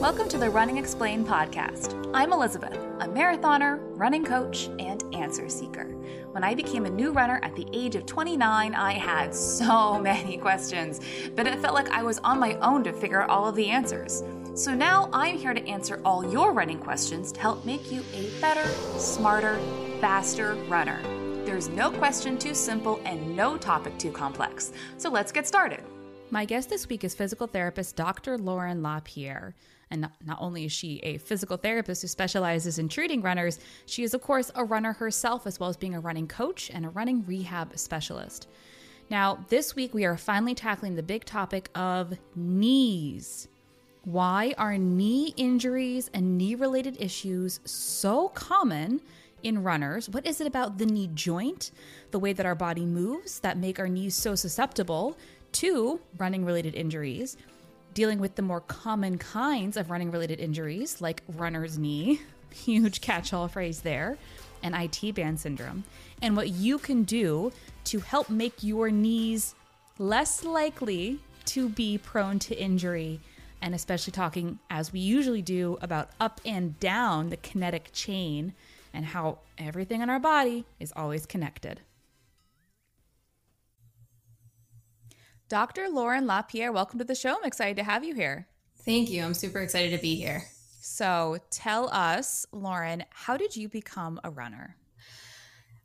Welcome to the Running Explained podcast. I'm Elizabeth, a marathoner, running coach, and answer seeker. When I became a new runner at the age of 29, I had so many questions, but it felt like I was on my own to figure out all of the answers. So now I'm here to answer all your running questions to help make you a better, smarter, faster runner. There's no question too simple and no topic too complex. So let's get started. My guest this week is physical therapist Dr. Lauren LaPierre. And not, not, only is she a physical therapist who specializes in treating runners, she is, of course, a runner herself, as well as being a running coach and a running rehab specialist. Now, this week we are finally tackling the big topic of knees. Why are knee injuries and knee related issues so common in runners? What is it about the knee joint, the way that our body moves, that make our knees so susceptible to running related injuries? Dealing with the more common kinds of running related injuries like runner's knee, huge catch all phrase there, and IT band syndrome, and what you can do to help make your knees less likely to be prone to injury. And especially talking, as we usually do, about up and down the kinetic chain and how everything in our body is always connected. Dr. Lauren LaPierre, welcome to the show. I'm excited to have you here. Thank you. I'm super excited to be here. So, tell us, Lauren, how did you become a runner?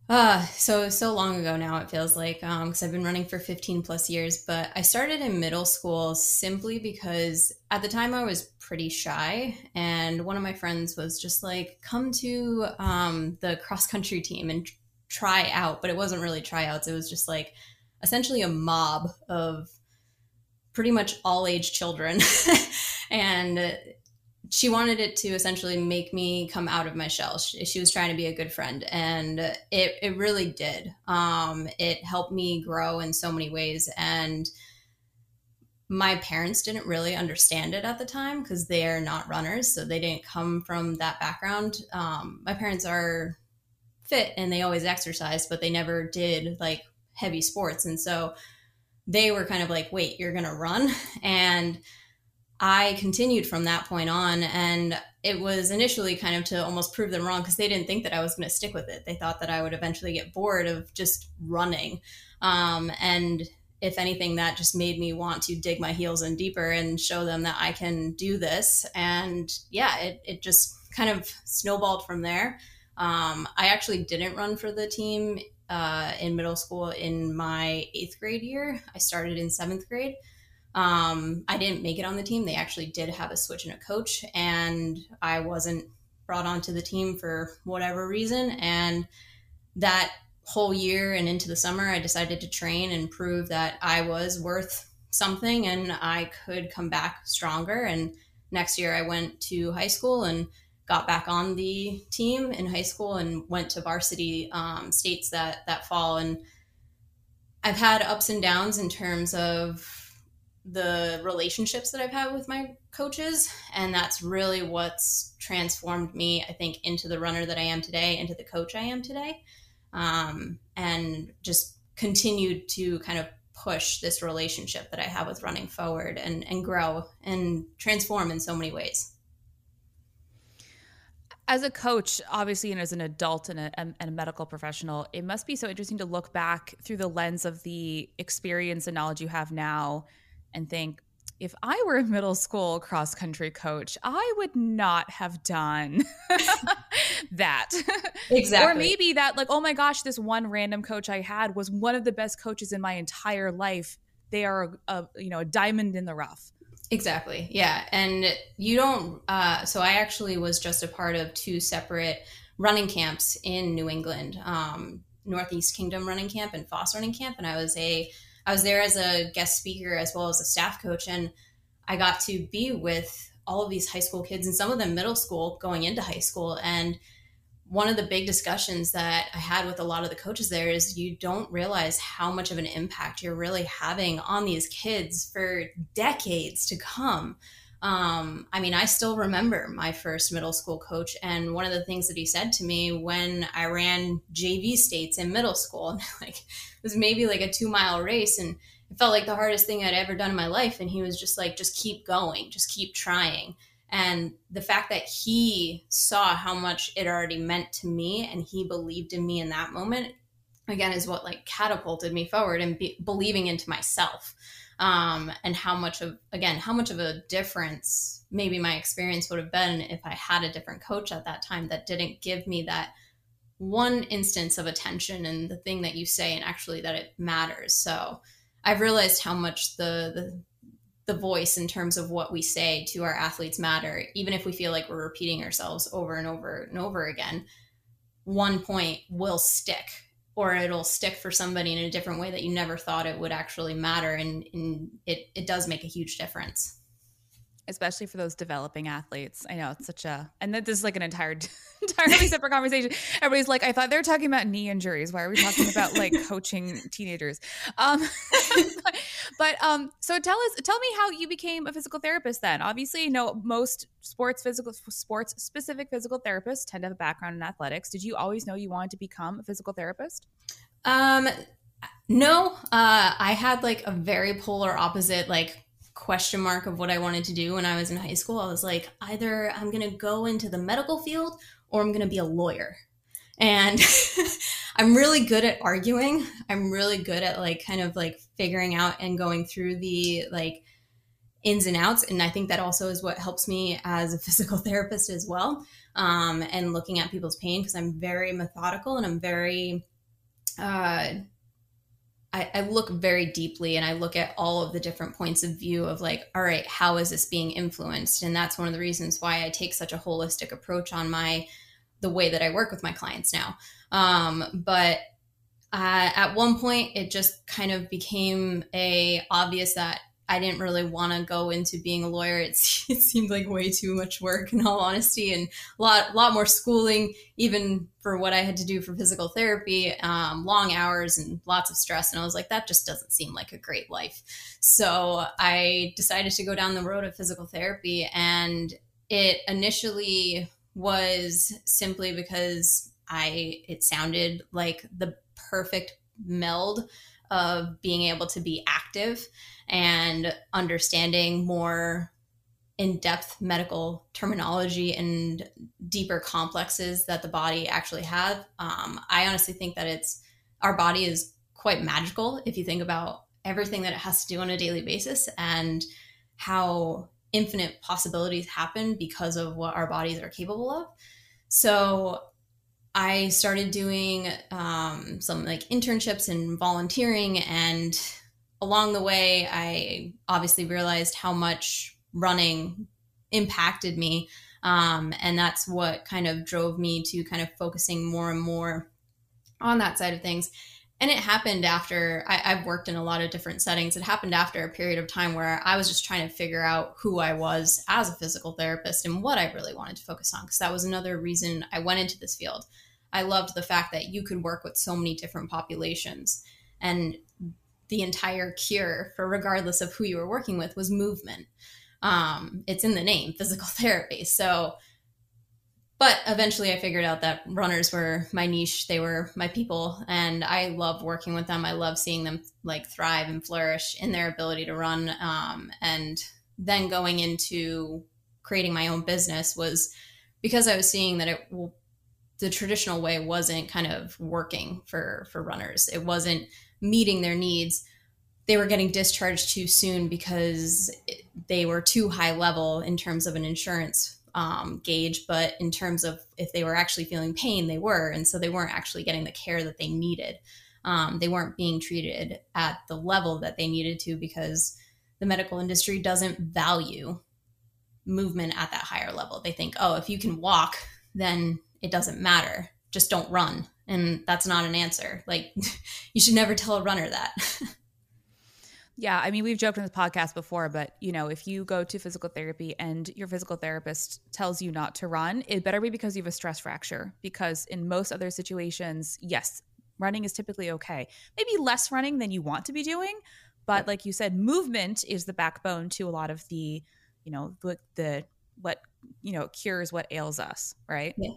Uh, so so long ago now it feels like um because I've been running for 15 plus years, but I started in middle school simply because at the time I was pretty shy and one of my friends was just like come to um the cross country team and try out, but it wasn't really tryouts. It was just like essentially a mob of pretty much all age children. and she wanted it to essentially make me come out of my shell. She, she was trying to be a good friend, and it, it really did. Um, it helped me grow in so many ways. And my parents didn't really understand it at the time because they're not runners. So they didn't come from that background. Um, my parents are fit and they always exercise, but they never did like heavy sports. And so they were kind of like, wait, you're going to run? And I continued from that point on. And it was initially kind of to almost prove them wrong because they didn't think that I was going to stick with it. They thought that I would eventually get bored of just running. Um, and if anything, that just made me want to dig my heels in deeper and show them that I can do this. And yeah, it, it just kind of snowballed from there. Um, I actually didn't run for the team uh, in middle school in my eighth grade year. I started in seventh grade. Um, I didn't make it on the team. They actually did have a switch in a coach, and I wasn't brought onto the team for whatever reason. And that whole year and into the summer, I decided to train and prove that I was worth something and I could come back stronger. And next year, I went to high school and got back on the team in high school and went to varsity um, states that that fall. And i've had ups and downs in terms of the relationships that i've had with my coaches and that's really what's transformed me i think into the runner that i am today into the coach i am today. Um, and just continued to kind of push this relationship that i have with running forward and, and grow and transform in so many ways as a coach, obviously, and as an adult and a, and a, medical professional, it must be so interesting to look back through the lens of the experience and knowledge you have now and think, if I were a middle school cross country coach, I would not have done that. Exactly. or maybe that, like, oh my gosh, this one random coach I had was one of the best coaches in my entire life. They are, a, a you know, a diamond in the rough. Exactly. Yeah. And you don't, uh, so I actually was just a part of two separate running camps in New England, um, Northeast Kingdom running camp and Foss running camp. And I was a, I was there as a guest speaker as well as a staff coach. And I got to be with all of these high school kids and some of them middle school going into high school. And one of the big discussions that I had with a lot of the coaches there is you don't realize how much of an impact you're really having on these kids for decades to come. Um, I mean, I still remember my first middle school coach, and one of the things that he said to me when I ran JV states in middle school, like it was maybe like a two mile race, and it felt like the hardest thing I'd ever done in my life. And he was just like, just keep going, just keep trying. And the fact that he saw how much it already meant to me and he believed in me in that moment, again, is what like catapulted me forward and be- believing into myself. Um, and how much of, again, how much of a difference maybe my experience would have been if I had a different coach at that time that didn't give me that one instance of attention and the thing that you say and actually that it matters. So I've realized how much the, the the voice in terms of what we say to our athletes matter, even if we feel like we're repeating ourselves over and over and over again. One point will stick, or it'll stick for somebody in a different way that you never thought it would actually matter, and, and it it does make a huge difference especially for those developing athletes. I know it's such a, and this is like an entire, entirely separate conversation. Everybody's like, I thought they were talking about knee injuries. Why are we talking about like coaching teenagers? Um, but, but, um, so tell us, tell me how you became a physical therapist. Then, obviously, you know most sports physical sports specific physical therapists tend to have a background in athletics. Did you always know you wanted to become a physical therapist? Um, no, uh, I had like a very polar opposite like question mark of what I wanted to do when I was in high school. I was like, either I'm going to go into the medical field or I'm going to be a lawyer. And I'm really good at arguing. I'm really good at like kind of like figuring out and going through the like ins and outs. And I think that also is what helps me as a physical therapist as well. Um, and looking at people's pain because I'm very methodical and I'm very uh, I, I, look very deeply and I look at all of the different points of view of like, all right, how is this being influenced? And that's one of the reasons why I take such a holistic approach on my the way that I work with my clients now. Um, but uh, at one point, it just kind of became a obvious that I didn't really want to go into being a lawyer. It, it seemed like way too much work, in all honesty, and a lot, lot more schooling, even for what I had to do for physical therapy, um, long hours and lots of stress. And I was like, that just doesn't seem like a great life. So I decided to go down the road of physical therapy, and it initially was simply because I it sounded like the perfect meld of being able to be active and understanding more in depth medical terminology and deeper complexes that the body actually have. Um, I honestly think that it's our body is quite magical if you think about everything that it has to do on a daily basis and how infinite possibilities happen because of what our bodies are capable of. So I started doing um, some like internships and volunteering and along the way, I obviously realized how much running impacted me. Um, and that's what kind of drove me to kind of focusing more and more on that side of things. And it happened after I, have worked in a lot of different settings. It happened after a period of time where I was just trying to figure out who I was as a physical therapist and what I really wanted to focus on. Because that was another reason I went into this field. I loved the fact that you could work with so many different populations. And the entire cure for regardless of who you were working with was movement. Um, it's in the name, physical therapy. So, but eventually I figured out that runners were my niche. They were my people, and I love working with them. I love seeing them like thrive and flourish in their ability to run. Um, and then going into creating my own business was because I was seeing that it the traditional way wasn't kind of working for for runners. It wasn't meeting their needs. They were getting discharged too soon because they were too high level in terms of an insurance um, gauge but in terms of if they were actually feeling pain they were and so they weren't actually getting the care that they needed. Um, they weren't being treated at the level that they needed to because the medical industry doesn't value movement at that higher level. They think oh if you can walk then it doesn't matter. Just don't run. And that's not an answer. Like you should never tell a runner that. Yeah i mean we've joked on this podcast before but you know if you go to physical therapy and your physical therapist tells you not to run it better be because you have a stress fracture. Because in most other situations yes running is typically okay. Maybe less running than you want to be doing but like you said movement is the backbone to a lot of the you know the, the what you know cures what ails us right? Yeah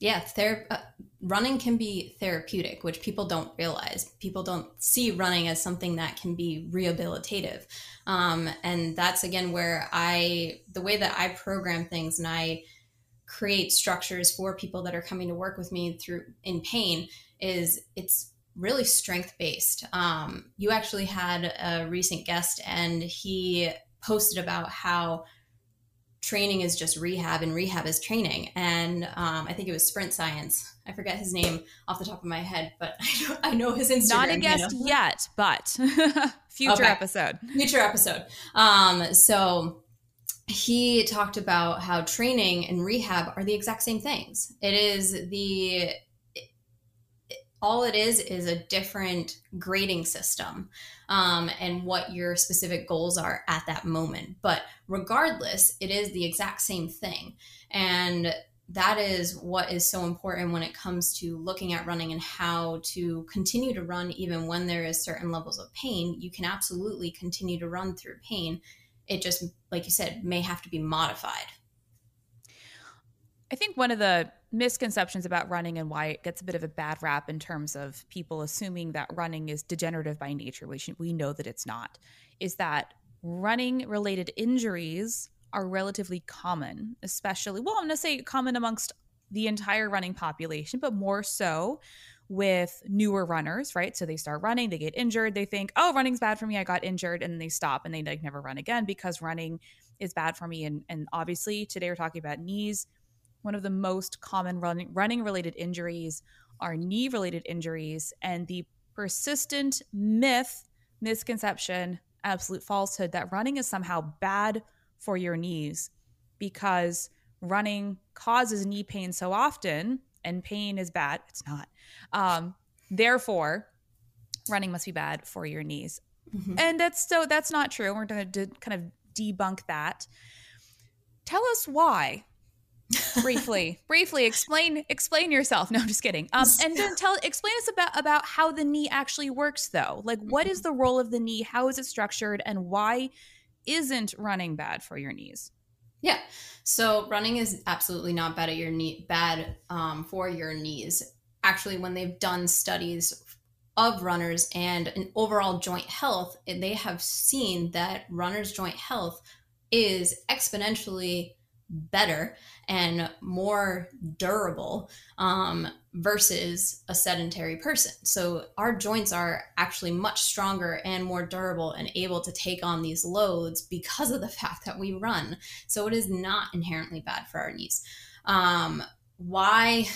Yeah, ther- uh, running can be therapeutic, which people don't realize. People don't see running as something that can be rehabilitative. Um, and that's again where I, the way that I program things and I create structures for people that are coming to work with me through in pain is it's really strength based. Um, you actually had a recent guest and he posted about how training is just rehab and rehab is training. And um, I think it was Sprint Science. I forget his name off the top of my head, but I know, I know his Instagram. Not a guest yet, but future okay. episode. Future episode. Um, so he talked about how training and rehab are the exact same things. It is the all it is is a different grading system um, and what your specific goals are at that moment. But regardless, it is the exact same thing. And that is what is so important when it comes to looking at running and how to continue to run even when there is certain levels of pain you can absolutely continue to run through pain it just like you said may have to be modified i think one of the misconceptions about running and why it gets a bit of a bad rap in terms of people assuming that running is degenerative by nature, which we know that it's not, is that running related injuries are relatively common, especially, well, I'm going to say common amongst the entire running population, but more so with newer runners, right? So they start running, they get injured, they think, oh, running's bad for me, I got injured, and they stop and they like never run again because running is bad for me. And and obviously today we're talking about knees one of the most common running running related injuries are knee related injuries and the persistent myth misconception absolute falsehood that running is somehow bad for your knees because running causes knee pain so often and pain is bad it's not um, therefore running must be bad for your knees mm-hmm. and that's so that's not true we're going to kind of debunk that tell us why briefly. Briefly explain explain yourself. No i'm just kidding. Um and then tell explain us about about how the knee actually works though. Like what is the role of the knee? How is it structured? And why isn't running bad for your knees? Yeah. So running is absolutely not bad at your knee bad um, for your knees. Actually when they've done studies of runners and an overall joint health they have seen that runners joint health is exponentially better and more durable um, versus a sedentary person. So our joints are actually much stronger and more durable and able to take on these loads because of the fact that we run. So it is not inherently bad for our knees. Um, why?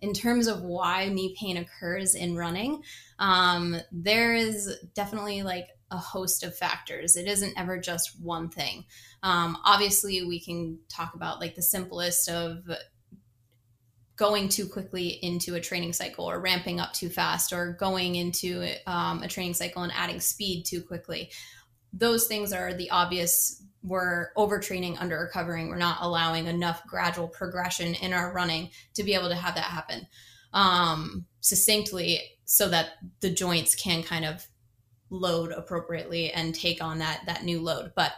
In terms of why knee pain occurs in running, um, there is definitely like a host of factors. It isn't ever just one thing. Um, obviously, we can talk about like the simplest of going too quickly into a training cycle or ramping up too fast or going into um, a training cycle and adding speed too quickly. Those things are the obvious. We're overtraining, under recovering. We're not allowing enough gradual progression in our running to be able to have that happen um, succinctly so that the joints can kind of load appropriately and take on that that new load. But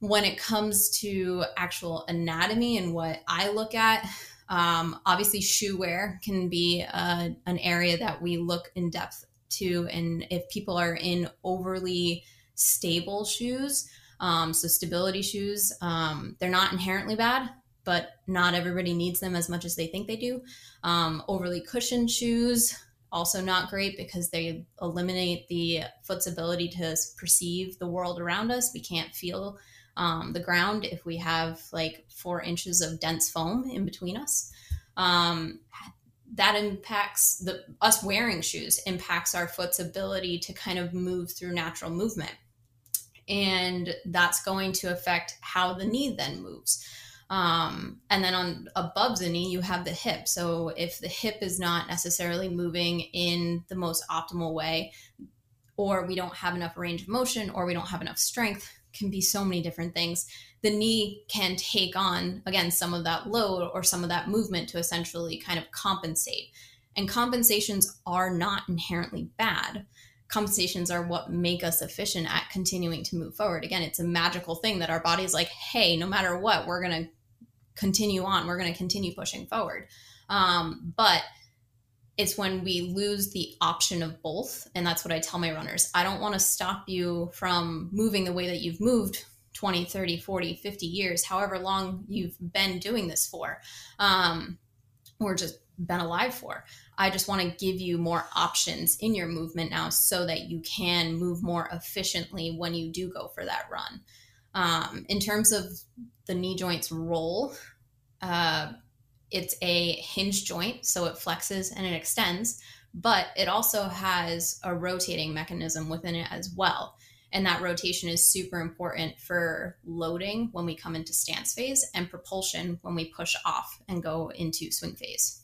when it comes to actual anatomy and what i look at um, obviously shoe wear can be uh, an area that we look in depth to. And if people are in overly stable shoes um, so stability shoes um, they're not inherently bad but not everybody needs them as much as they think they do. Um, overly cushioned shoes also not great because they eliminate the foot's ability to perceive the world around us. We can't feel um, the ground if we have like four inches of dense foam in between us. Um, that impacts the us wearing shoes impacts our foot's ability to kind of move through natural movement and that's going to affect how the knee then moves um, and then on above the knee, you have the hip. So if the hip is not necessarily moving in the most optimal way, or we don't have enough range of motion, or we don't have enough strength, can be so many different things. The knee can take on, again, some of that load or some of that movement to essentially kind of compensate. And compensations are not inherently bad compensations are what make us efficient at continuing to move forward. Again, it's a magical thing that our body's like, hey, no matter what, we're going to continue on. We're going to continue pushing forward. Um, but it's when we lose the option of both. And that's what I tell my runners. I don't want to stop you from moving the way that you've moved 20, 30, 40, 50 years, however long you've been doing this for, um, or just been alive for. I just want to give you more options in your movement now so that you can move more efficiently when you do go for that run. Um, in terms of the knee joint's role, uh, it's a hinge joint, so it flexes and it extends, but it also has a rotating mechanism within it as well. And that rotation is super important for loading when we come into stance phase and propulsion when we push off and go into swing phase.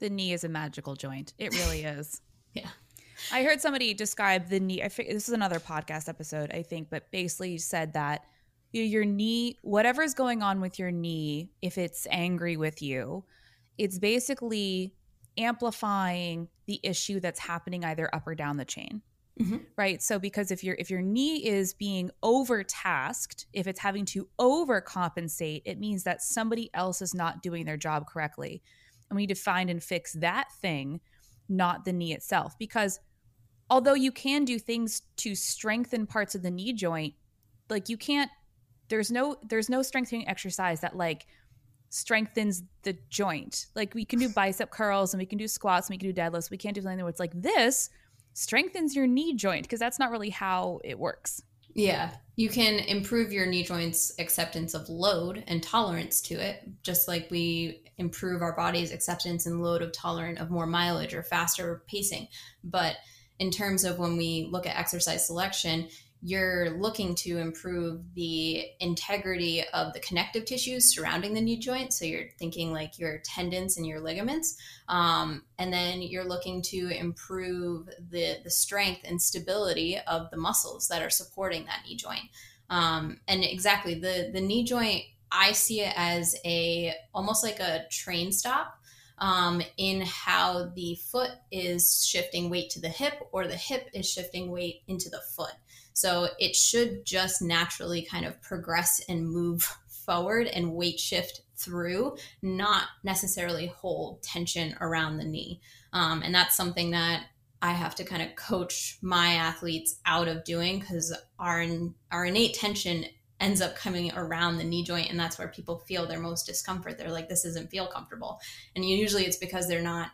The knee is a magical joint. It really is. yeah. I heard somebody describe the knee. I this is another podcast episode, I think, but basically said that your knee, whatever's going on with your knee, if it's angry with you, it's basically amplifying the issue that's happening either up or down the chain. Mm-hmm. Right. So because if your if your knee is being overtasked, if it's having to overcompensate, it means that somebody else is not doing their job correctly. And we need to find and fix that thing, not the knee itself. Because although you can do things to strengthen parts of the knee joint, like you can't there's no there's no strengthening exercise that like strengthens the joint. Like we can do bicep curls and we can do squats and we can do deadlifts. We can't do something where it's like this strengthens your knee joint because that's not really how it works. Yeah, you can improve your knee joint's acceptance of load and tolerance to it, just like we improve our body's acceptance and load of tolerant of more mileage or faster pacing. But in terms of when we look at exercise selection, you're looking to improve the integrity of the connective tissues surrounding the knee joint. So you're thinking like your tendons and your ligaments. Um, and then you're looking to improve the, the strength and stability of the muscles that are supporting that knee joint. Um, and exactly the, the knee joint, I see it as a almost like a train stop um, in how the foot is shifting weight to the hip or the hip is shifting weight into the foot. So it should just naturally kind of progress and move forward and weight shift through, not necessarily hold tension around the knee. Um, and that's something that I have to kind of coach my athletes out of doing because our our innate tension ends up coming around the knee joint and that's where people feel their most discomfort. They're like this doesn't feel comfortable. And usually it's because they're not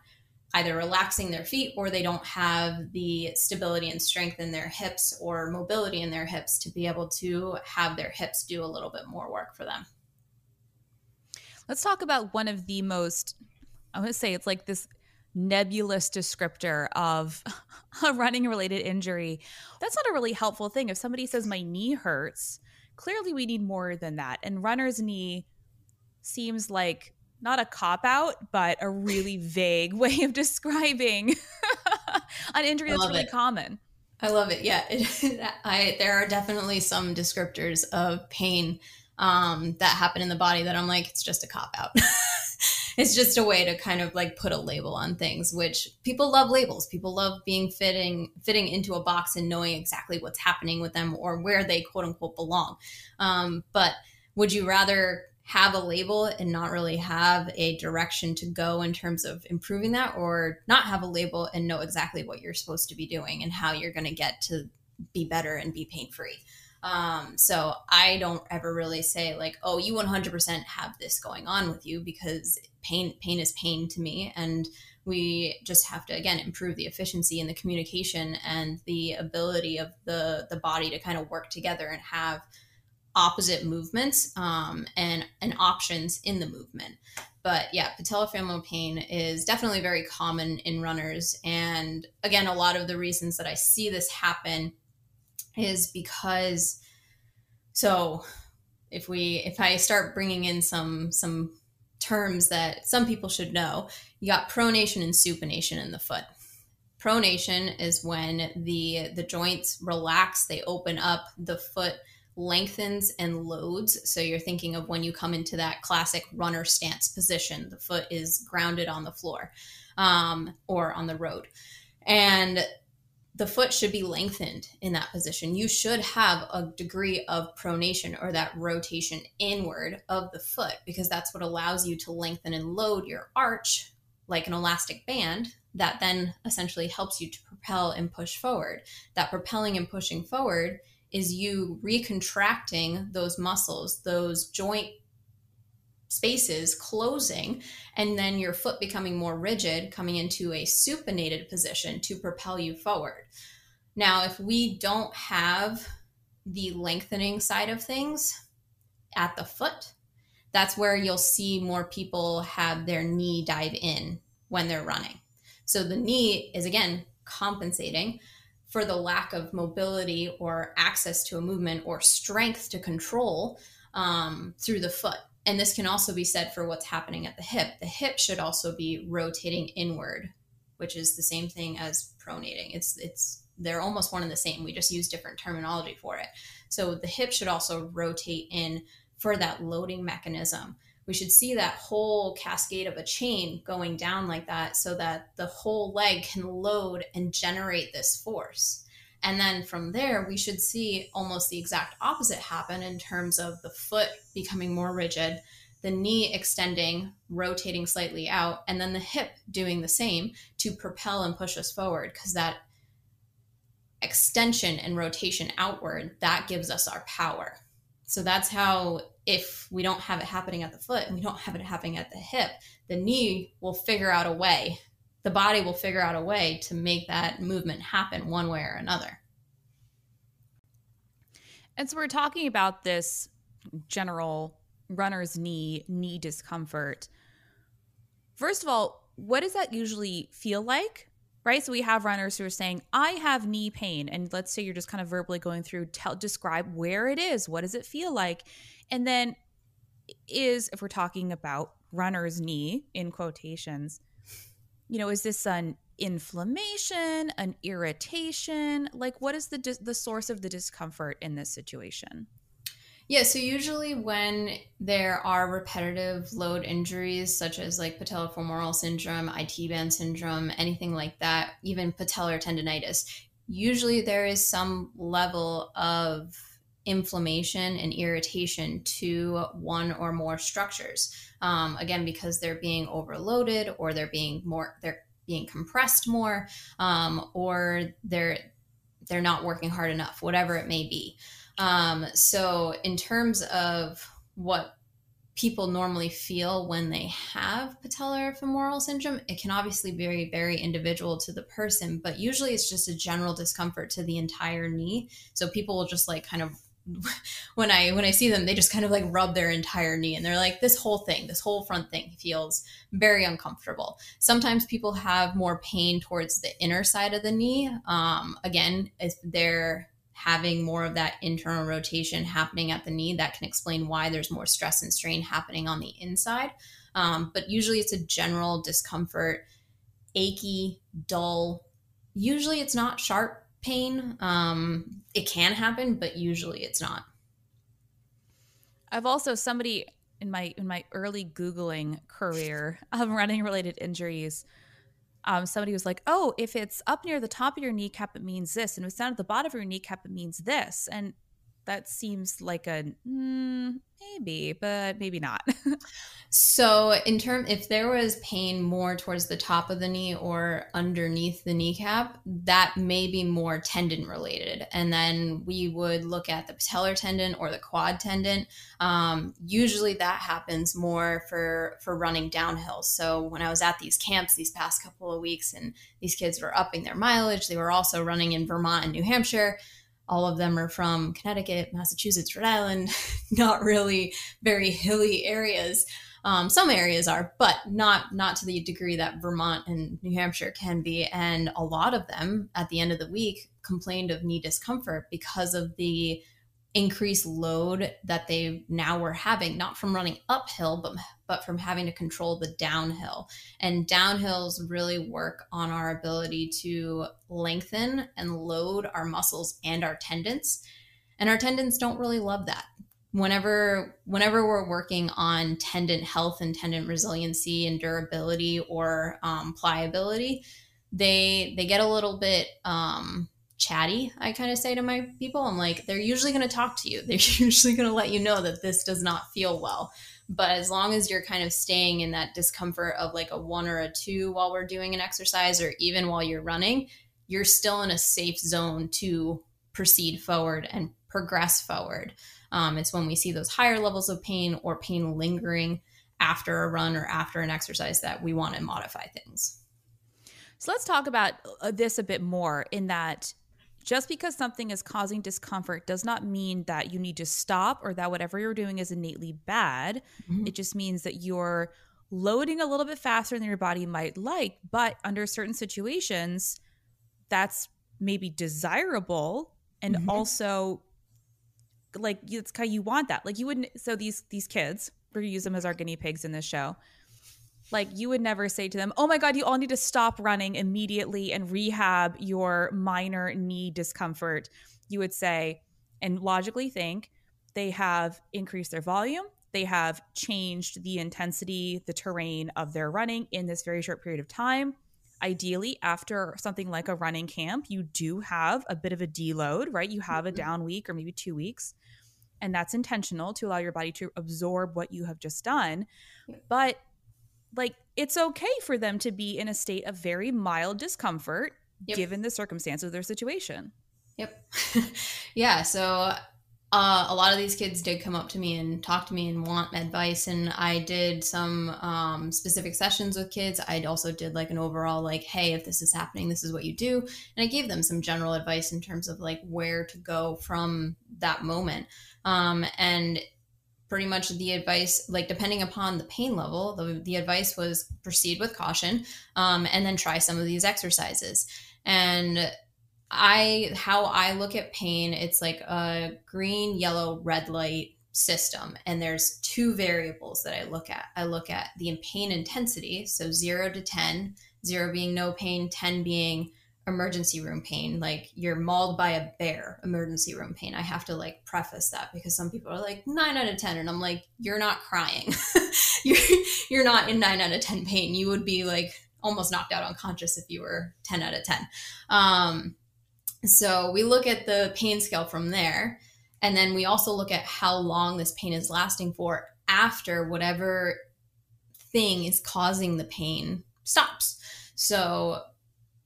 either relaxing their feet or they don't have the stability and strength in their hips or mobility in their hips to be able to have their hips do a little bit more work for them. Let's talk about one of the most, I'm going to say it's like this nebulous descriptor of a running related injury. That's not a really helpful thing. If somebody says my knee hurts, clearly we need more than that. And runner's knee seems like not a cop out, but a really vague way of describing an injury that's really it. common. I love it. Yeah, I there are definitely some descriptors of pain um, that happen in the body that I'm like, it's just a cop out. it's just a way to kind of like put a label on things, which people love labels. People love being fitting fitting into a box and knowing exactly what's happening with them or where they quote unquote belong. Um, but would you rather have a label and not really have a direction to go in terms of improving that or not have a label and know exactly what you're supposed to be doing and how you're going to get to be better and be pain free um, so i don't ever really say like oh you 100% have this going on with you because pain pain is pain to me. And we just have to again improve the efficiency and the communication and the ability of the the body to kind of work together and have opposite movements um, and and options in the movement. But yeah, patellofemoral pain is definitely very common in runners, and again, a lot of the reasons that I see this happen is because so if we if I start bringing in some some terms that some people should know, you got pronation and supination in the foot. Pronation is when the the joints relax, they open up, the foot lengthens and loads. So you're thinking of when you come into that classic runner stance position, the foot is grounded on the floor um, or on the road. And the foot should be lengthened in that position. You should have a degree of pronation or that rotation inward of the foot because that's what allows you to lengthen and load your arch like an elastic band that then essentially helps you to propel and push forward. That propelling and pushing forward is you recontracting those muscles, those joint spaces closing, and then your foot becoming more rigid, coming into a supinated position to propel you forward. Now, if we don't have the lengthening side of things at the foot, that's where you'll see more people have their knee dive in when they're running. So the knee is again compensating for the lack of mobility or access to a movement or strength to control um, through the foot. And this can also be said for what's happening at the hip. The hip should also be rotating inward, which is the same thing as pronating. It's it's they're almost one and the same. We just use different terminology for it. So the hip should also rotate in for that loading mechanism. We should see that whole cascade of a chain going down like that so that the whole leg can load and generate this force. And then from there, we should see almost the exact opposite happen in terms of the foot becoming more rigid, the knee extending, rotating slightly out, and then the hip doing the same to propel and push us forward because that extension and rotation outward that gives us our power. So that's how if we don't have it happening at the foot and we don't have it happening at the hip, the knee will figure out a way the body will figure out a way to make that movement happen one way or another. And so we're talking about this general runner's knee, knee discomfort. First of all, what does that usually feel like? Right? So we have runners who are saying, I have knee pain. And let's say you're just kind of verbally going through, tell, describe where it is. What does it feel like? And then is, if we're talking about runner's knee in quotations, you know, is this an inflammation, an irritation? Like, what is the the source of the discomfort in this situation? Yeah, so usually when there are repetitive load injuries, such as like patellofemoral syndrome, IT band syndrome, anything like that, even patellar tendonitis, usually there is some level of inflammation and irritation to one or more structures. Um, again, because they're being overloaded or they're being more they're being compressed more, um, or they're they're not working hard enough, whatever it may be. Um, so, in terms of what people normally feel when they have patellar femoral syndrome, it can obviously be very, very individual to the person, but usually it's just a general discomfort to the entire knee. So people will just like kind of when I when I see them, they just kind of like rub their entire knee and they're like, this whole thing, this whole front thing feels very uncomfortable. Sometimes people have more pain towards the inner side of the knee. Um, again, if they're having more of that internal rotation happening at the knee, that can explain why there's more stress and strain happening on the inside. Um, but usually it's a general discomfort, achy, dull. Usually it's not sharp pain. Um, it can happen, but usually it's not. I've also somebody in my in my early googling career of running related injuries. Um, somebody was like, "Oh, if it's up near the top of your kneecap, it means this, and if it's down at the bottom of your kneecap, it means this." And that seems like a mm, maybe, but maybe not. so, in term, if there was pain more towards the top of the knee or underneath the kneecap, that may be more tendon related. And then we would look at the patellar tendon or the quad tendon. Um, usually, that happens more for for running downhill. So, when I was at these camps these past couple of weeks, and these kids were upping their mileage, they were also running in Vermont and New Hampshire all of them are from Connecticut, Massachusetts, Rhode Island, not really very hilly areas. Um, some areas are, but not not to the degree that Vermont and New Hampshire can be. And a lot of them, at the end of the week, complained of knee discomfort because of the increased load that they now were having, not from running uphill, but but from having to control the downhill. And downhills really work on our ability to lengthen and load our muscles and our tendons. And our tendons don't really love that. Whenever whenever we're working on tendon health and tendon resiliency and durability or um, pliability, they they get a little bit um chatty i kind of say to my people i'm like they're usually going to talk to you. They're usually going to let you know that this does not feel well. But as long as you're kind of staying in that discomfort of like a one or a two while we're doing an exercise or even while you're running you're still in a safe zone to proceed forward and progress forward. Um, it's when we see those higher levels of pain or pain lingering after a run or after an exercise that we want to modify things. So let's talk about uh, this a bit more in that just because something is causing discomfort does not mean that you need to stop or that whatever you're doing is innately bad. Mm-hmm. It just means that you're loading a little bit faster than your body might like, but under certain situations, that's maybe desirable and mm-hmm. also like it's kind of you want that. Like you wouldn't so these these kids, we're gonna use them as our guinea pigs in this show like you would never say to them, "Oh my god, you all need to stop running immediately and rehab your minor knee discomfort." You would say and logically think they have increased their volume, they have changed the intensity, the terrain of their running in this very short period of time. Ideally, after something like a running camp, you do have a bit of a deload, right? You have a mm-hmm. down week or maybe two weeks. And that's intentional to allow your body to absorb what you have just done. But like it's okay for them to be in a state of very mild discomfort yep. given the circumstance of their situation. Yep. yeah. So uh, a lot of these kids did come up to me and talk to me and want advice and i did some um, specific sessions with kids i also did like an overall like hey if this is happening this is what you do and i gave them some general advice in terms of like where to go from that moment um, and pretty much the advice like depending upon the pain level the, the advice was proceed with caution um, and then try some of these exercises. And i how i look at pain it's like a green yellow red light system and there's two variables that i look at. I look at the pain intensity so 0 to 10 0 being no pain 10 being emergency room pain like you're mauled by a bear emergency room pain. I have to like preface that because some people are like 9 out of 10 and i'm like you're not crying. You're you're not in 9 out of 10 pain. You would be like almost knocked out unconscious if you were 10 out of 10 um, so we look at the pain scale from there and then we also look at how long this pain is lasting for after whatever thing is causing the pain stops. So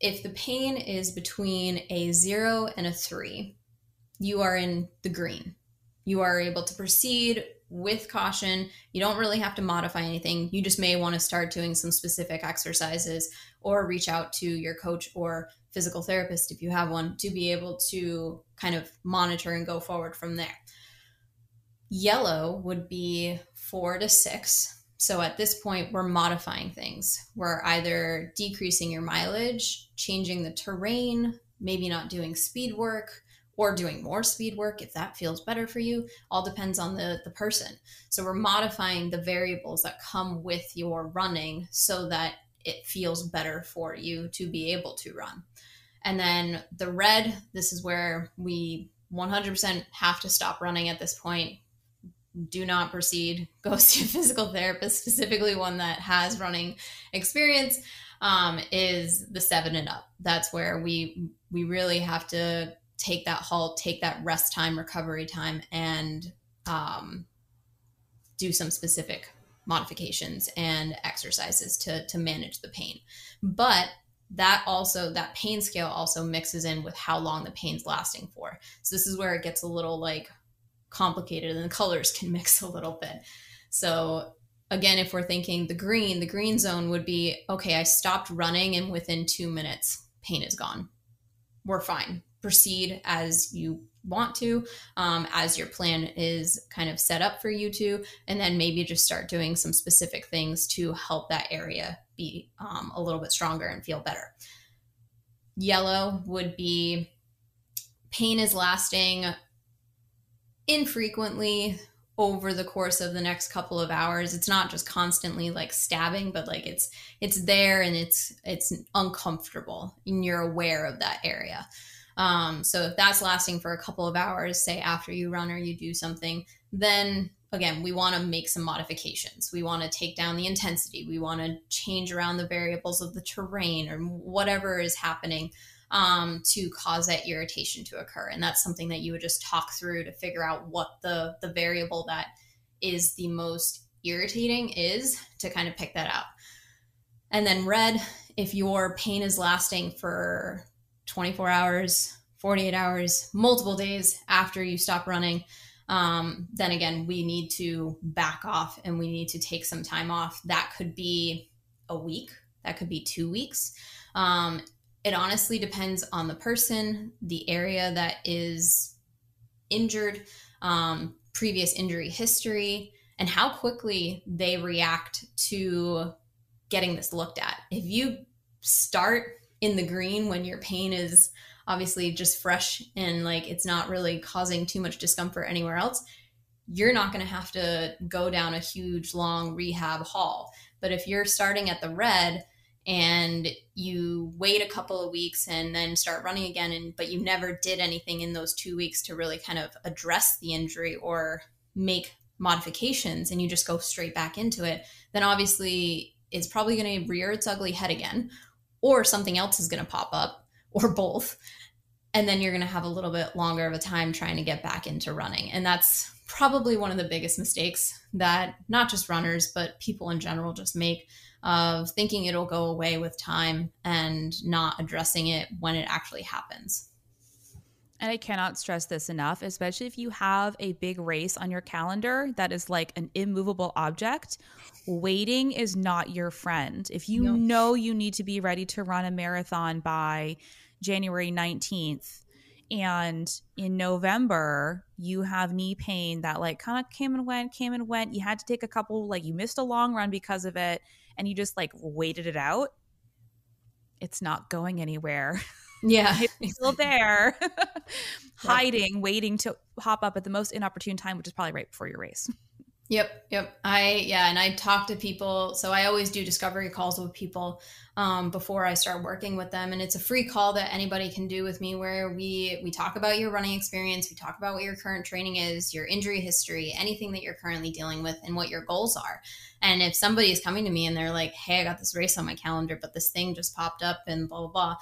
if the pain is between a zero and a three, you are in the green. You are able to proceed with caution. You don't really have to modify anything. You just may want to start doing some specific exercises or reach out to your coach or physical therapist if you have one to be able to kind of monitor and go forward from there. Yellow would be four to six. So at this point, we're modifying things. We're either decreasing your mileage, changing the terrain, maybe not doing speed work, or doing more speed work if that feels better for you. All depends on the, the person. So we're modifying the variables that come with your running so that it feels better for you to be able to run. And then the red, this is where we 100% have to stop running at this point do not proceed. Go see a physical therapist, specifically one that has running experience. Um, is the seven and up. That's where we we really have to take that halt, take that rest time, recovery time, and um, do some specific modifications and exercises to to manage the pain. But that also that pain scale also mixes in with how long the pain's lasting for. So this is where it gets a little like complicated and the colors can mix a little bit. So again, if we're thinking the green, the green zone would be okay, I stopped running and within two minutes, pain is gone. We're fine. Proceed as you want to, um, as your plan is kind of set up for you to, and then maybe just start doing some specific things to help that area be um, a little bit stronger and feel better. Yellow would be pain is lasting infrequently over the course of the next couple of hours it's not just constantly like stabbing but like it's it's there and it's it's uncomfortable and you're aware of that area um, so if that's lasting for a couple of hours say after you run or you do something then again, we want to make some modifications. We want to take down the intensity. We want to change around the variables of the terrain or whatever is happening um, to cause that irritation to occur. And that's something that you would just talk through to figure out what the, the variable that is the most irritating is to kind of pick that out. And then red, if your pain is lasting for 24 hours, 48 hours, multiple days after you stop running, um, then again, we need to back off and we need to take some time off. That could be a week, that could be two weeks. Um, it honestly depends on the person, the area that is injured, um, previous injury history, and how quickly they react to getting this looked at. If you start in the green when your pain is obviously just fresh and like it's not really causing too much discomfort anywhere else, you're not going to have to go down a huge long rehab haul. But if you're starting at the red and you wait a couple of weeks and then start running again and but you never did anything in those 2 weeks to really kind of address the injury or make modifications and you just go straight back into it, then obviously it's probably going to rear its ugly head again or something else is going to pop up or both and then you're going to have a little bit longer of a time trying to get back into running. And that's probably one of the biggest mistakes that not just runners but people in general just make of thinking it'll go away with time and not addressing it when it actually happens and I cannot stress this enough, especially if you have a big race on your calendar that is like an immovable object. Waiting is not your friend. If you no. know you need to be ready to run a marathon by January 19th, and in November you have knee pain that like kind of came and went, came and went. You had to take a couple, like you missed a long run because of it, and you just like waited it out. It's not going anywhere. Yeah. it's still there, hiding, waiting to hop up at the most inopportune time, which is probably right before your race. Yep, yep. I yeah, and I talk to people. So I always do discovery calls with people um, before I start working with them, and it's a free call that anybody can do with me, where we we talk about your running experience, we talk about what your current training is, your injury history, anything that you're currently dealing with, and what your goals are. And if somebody is coming to me and they're like, "Hey, I got this race on my calendar, but this thing just popped up," and blah blah blah,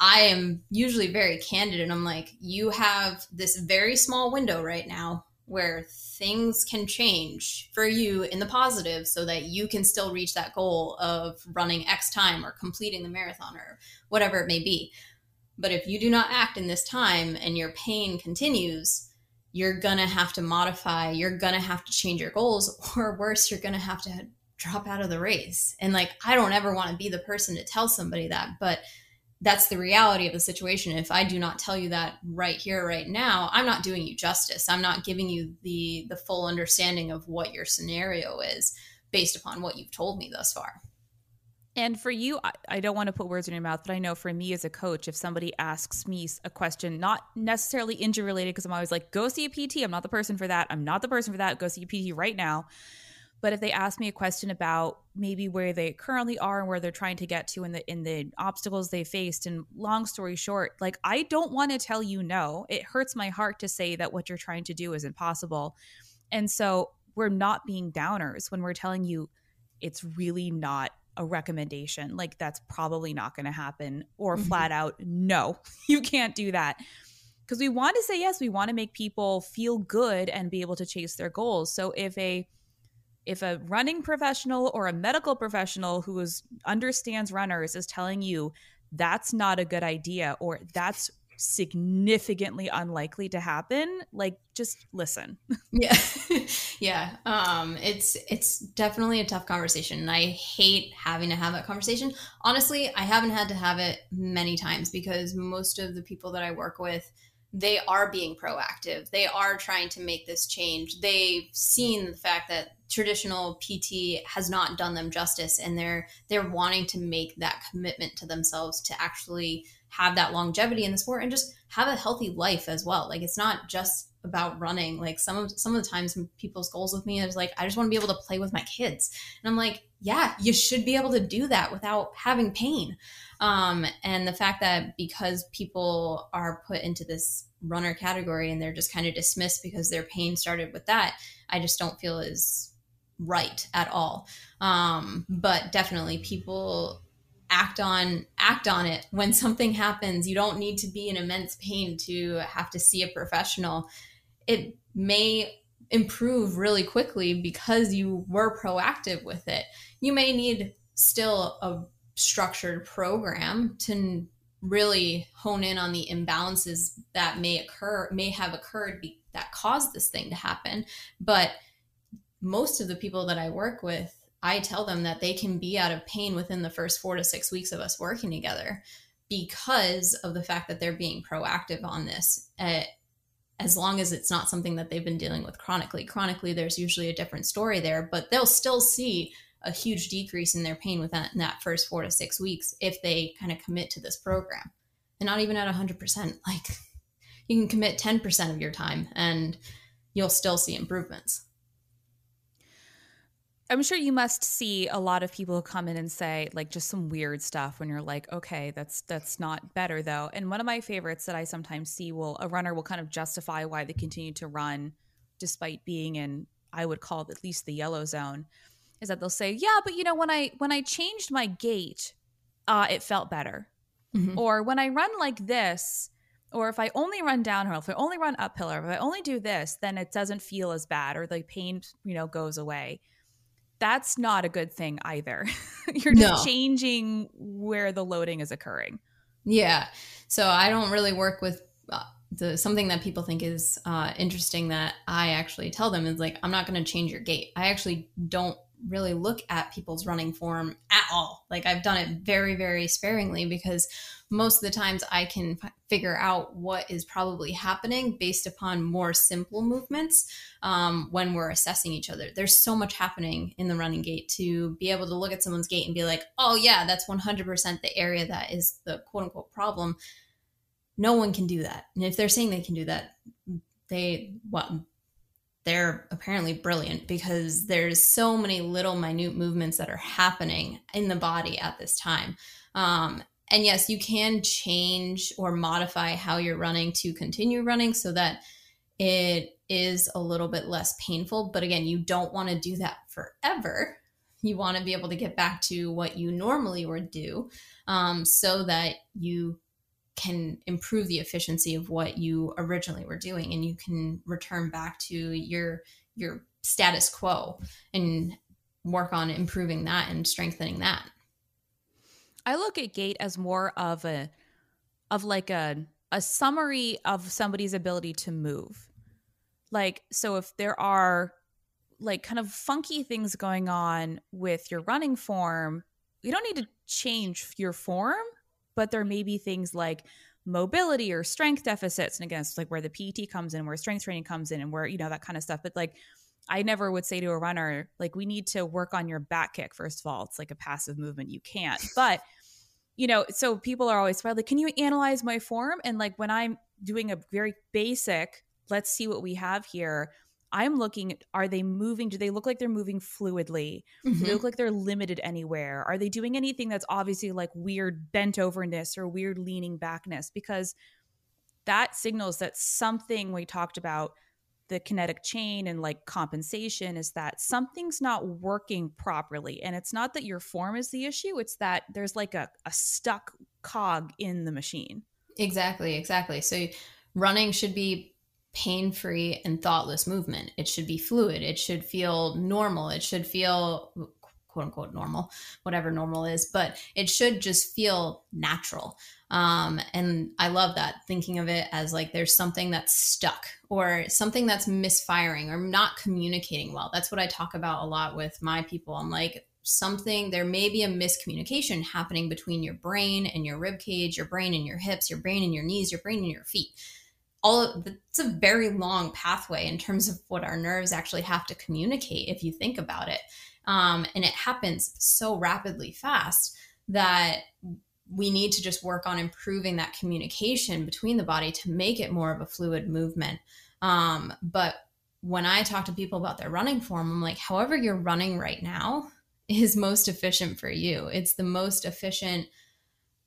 I am usually very candid and I'm like, you have this very small window right now where things can change for you in the positive so that you can still reach that goal of running X time or completing the marathon or whatever it may be. But if you do not act in this time and your pain continues, you're gonna have to modify, you're gonna have to change your goals, or worse, you're gonna have to drop out of the race. And like, I don't ever wanna be the person to tell somebody that, but that's the reality of the situation. If i do not tell you that right here right now i'm not doing you justice. I'm not giving you the the full understanding of what your scenario is based upon what you've told me thus far. And for you I, I don't want to put words in your mouth but i know for me as a coach if somebody asks me a question not necessarily injury related because i'm always like go see a pt i'm not the person for that. I'm not the person for that. Go see a pt right now but if they ask me a question about maybe where they currently are and where they're trying to get to in the in the obstacles they faced and long story short like i don't want to tell you no. It hurts my heart to say that what you're trying to do is impossible and so we're not being downers when we're telling you it's really not a recommendation. Like that's probably not going to happen. Or mm-hmm. flat out no you can't do that. Because we want to say yes we want to make people feel good and be able to chase their goals. So if a if a running professional or a medical professional who is understands runners is telling you that's not a good idea or that's significantly unlikely to happen like just listen. Yeah. Yeah. Um it's it's definitely a tough conversation and i hate having to have that conversation. Honestly i haven't had to have it many times because most of the people that i work with they are being proactive. They are trying to make this change. They've seen the fact that traditional PT has not done them justice and they're they're wanting to make that commitment to themselves to actually have that longevity in the sport and just have a healthy life as well. Like it's not just about running. Like some of some of the times people's goals with me is like, I just want to be able to play with my kids. And I'm like, yeah, you should be able to do that without having pain. Um, and the fact that because people are put into this runner category and they're just kind of dismissed because their pain started with that, I just don't feel is right at all. Um, but definitely people act on act on it when something happens you don't need to be in immense pain to have to see a professional it may improve really quickly because you were proactive with it you may need still a structured program to really hone in on the imbalances that may occur may have occurred be, that caused this thing to happen but most of the people that i work with I tell them that they can be out of pain within the first four to six weeks of us working together because of the fact that they're being proactive on this. Uh, as long as it's not something that they've been dealing with chronically. Chronically, there's usually a different story there, but they'll still see a huge decrease in their pain within that first four to six weeks if they kind of commit to this program. And not even at 100%. Like you can commit 10% of your time and you'll still see improvements. I'm sure you must see a lot of people come in and say like just some weird stuff when you're like, okay, that's that's not better though. And one of my favorites that I sometimes see will a runner will kind of justify why they continue to run despite being in I would call at least the yellow zone is that they'll say, "Yeah, but you know when I when I changed my gait, uh it felt better." Mm-hmm. Or when I run like this, or if I only run downhill, if I only run uphill, or if I only do this, then it doesn't feel as bad or the pain, you know, goes away that's not a good thing either. You're just no. changing where the loading is occurring. Yeah. So I don't really work with uh, the something that people think is uh, interesting that I actually tell them is like I'm not going to change your gait. I actually don't really look at people's running form at all. Like I've done it very very sparingly because most of the times I can f- figure out what is probably happening based upon more simple movements um, when we're assessing each other. There's so much happening in the running gait to be able to look at someone's gait and be like, oh, yeah, that's 100% the area that is the quote unquote problem. No one can do that. And if they're saying they can do that, they, what, they're apparently brilliant because there's so many little minute movements that are happening in the body at this time um, and yes, you can change or modify how you're running to continue running so that it is a little bit less painful. But again, you don't want to do that forever. You want to be able to get back to what you normally would do um, so that you can improve the efficiency of what you originally were doing and you can return back to your your status quo and work on improving that and strengthening that. I look at gait as more of a of like a a summary of somebody's ability to move. Like so if there are like kind of funky things going on with your running form, you don't need to change your form, but there may be things like mobility or strength deficits and again it's like where the PET comes in, where strength training comes in and where you know that kind of stuff. But like I never would say to a runner, like, we need to work on your back kick, first of all. It's like a passive movement. You can't. But, you know, so people are always like, can you analyze my form? And like when I'm doing a very basic, let's see what we have here. I'm looking, are they moving? Do they look like they're moving fluidly? Mm-hmm. Do they mm-hmm. look like they're limited anywhere? Are they doing anything that's obviously like weird bent overness or weird leaning backness? Because that signals that something we talked about the kinetic chain and like compensation is that something's not working properly. And it's not that your form is the issue, it's that there's like a, a stuck cog in the machine. Exactly, exactly. So running should be pain free and thoughtless movement. It should be fluid. It should feel normal. It should feel quote unquote normal, whatever normal is, but it should just feel natural. Um, and I love that thinking of it as like there's something that's stuck or something that's misfiring or not communicating well. That's what I talk about a lot with my people. I'm like, something there may be a miscommunication happening between your brain and your rib cage, your brain and your hips, your brain and your knees, your brain and your feet. All it's a very long pathway in terms of what our nerves actually have to communicate if you think about it. Um, and it happens so rapidly fast that we need to just work on improving that communication between the body to make it more of a fluid movement. Um, but when I talk to people about their running form, I'm like, however you're running right now is most efficient for you. It's the most efficient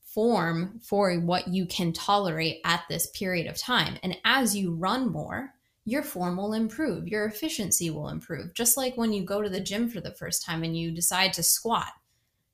form for what you can tolerate at this period of time. And as you run more, your form will improve, your efficiency will improve. Just like when you go to the gym for the first time and you decide to squat,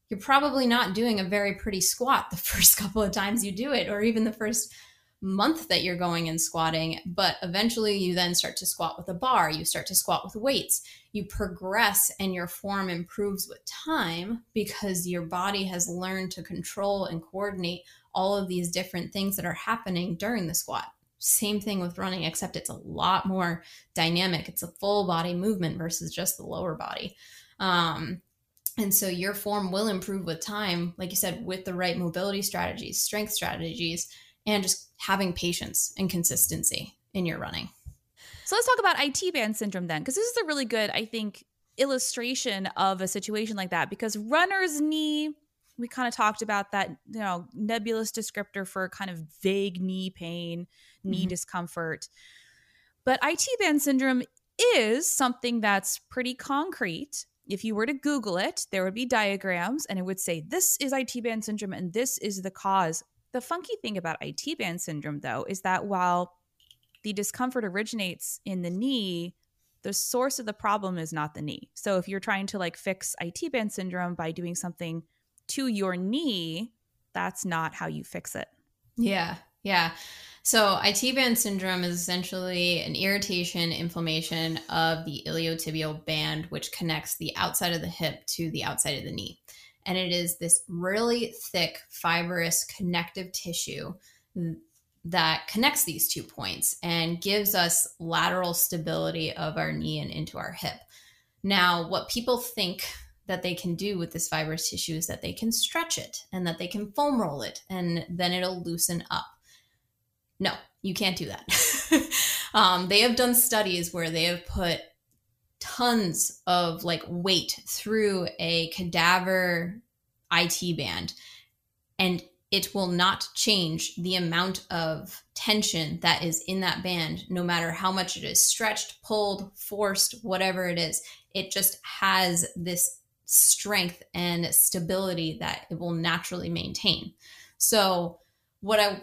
you're probably not doing a very pretty squat the first couple of times you do it, or even the first month that you're going and squatting, but eventually you then start to squat with a bar, you start to squat with weights, you progress and your form improves with time because your body has learned to control and coordinate all of these different things that are happening during the squat. Same thing with running, except it's a lot more dynamic. It's a full body movement versus just the lower body. Um, and so your form will improve with time, like you said, with the right mobility strategies, strength strategies, and just having patience and consistency in your running. So let's talk about IT band syndrome then, because this is a really good, I think, illustration of a situation like that. Because runner's knee, we kind of talked about that, you know, nebulous descriptor for kind of vague knee pain, knee mm-hmm. discomfort. But IT band syndrome is something that's pretty concrete. If you were to Google it, there would be diagrams and it would say, this is IT band syndrome and this is the cause the funky thing about IT band syndrome, though, is that while the discomfort originates in the knee, the source of the problem is not the knee. So if you're trying to like fix IT band syndrome by doing something to your knee, that's not how you fix it. Yeah. Yeah. So IT band syndrome is essentially an irritation, inflammation of the iliotibial band, which connects the outside of the hip to the outside of the knee and it is this really thick, fibrous connective tissue that connects these two points and gives us lateral stability of our knee and into our hip. Now, what people think that they can do with this fibrous tissue is that they can stretch it and that they can foam roll it and then it'll loosen up. No, you can't do that. um, they have done studies where they have put tons of like weight through a cadaver IT band and it will not change the amount of tension that is in that band no matter how much it is stretched, pulled, forced, whatever it is. It just has this strength and stability that it will naturally maintain. So, what I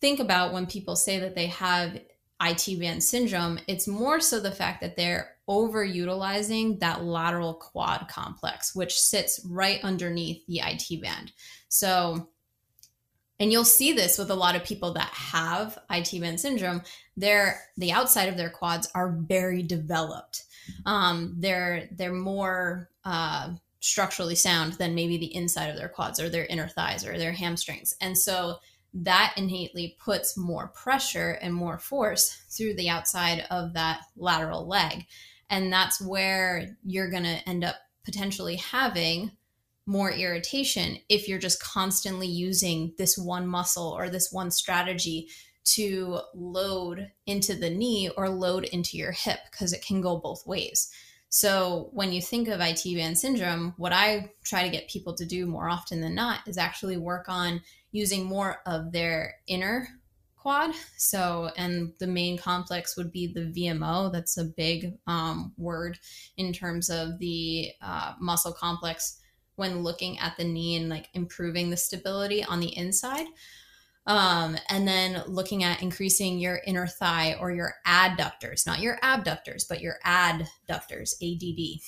think about when people say that they have IT band syndrome, it's more so the fact that they're overutilizing that lateral quad complex, which sits right underneath the IT band. So, and you'll see this with a lot of people that have IT band syndrome. They're the outside of their quads are very developed. Um, they're they're more uh, structurally sound than maybe the inside of their quads or their inner thighs or their hamstrings, and so that innately puts more pressure and more force through the outside of that lateral leg. And that's where you're going to end up potentially having more irritation if you're just constantly using this one muscle or this one strategy to load into the knee or load into your hip because it can go both ways. So when you think of IT band syndrome, what I try to get people to do more often than not is actually work on using more of their inner quad. So, and the main complex would be the VMO. That's a big um, word in terms of the uh, muscle complex when looking at the knee and like improving the stability on the inside. Um, and then looking at increasing your inner thigh or your adductors, not your abductors, but your adductors, ADD,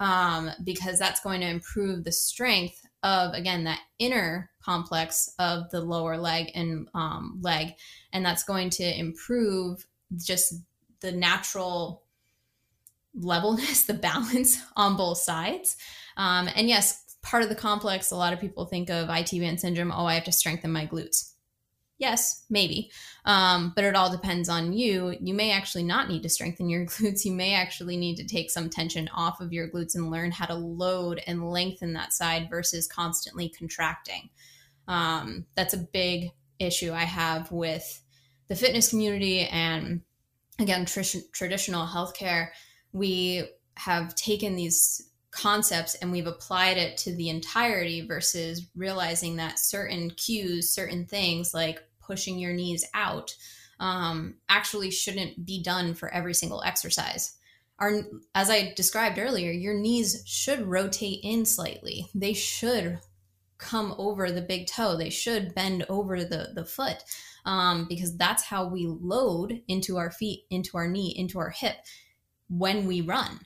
um, because that's going to improve the strength of again that inner complex of the lower leg and um, leg. And that's going to improve just the natural levelness the balance on both sides. Um, and yes part of the complex a lot of people think of it band syndrome. Oh i have to strengthen my glutes Yes, maybe. Um, but it all depends on you. You may actually not need to strengthen your glutes. You may actually need to take some tension off of your glutes and learn how to load and lengthen that side versus constantly contracting. Um, that's a big issue I have with the fitness community and, again, tr- traditional healthcare. We have taken these concepts and we've applied it to the entirety versus realizing that certain cues, certain things like pushing your knees out um, actually shouldn't be done for every single exercise. Our, as I described earlier, your knees should rotate in slightly. They should come over the big toe. They should bend over the, the foot um, because that's how we load into our feet, into our knee, into our hip when we run.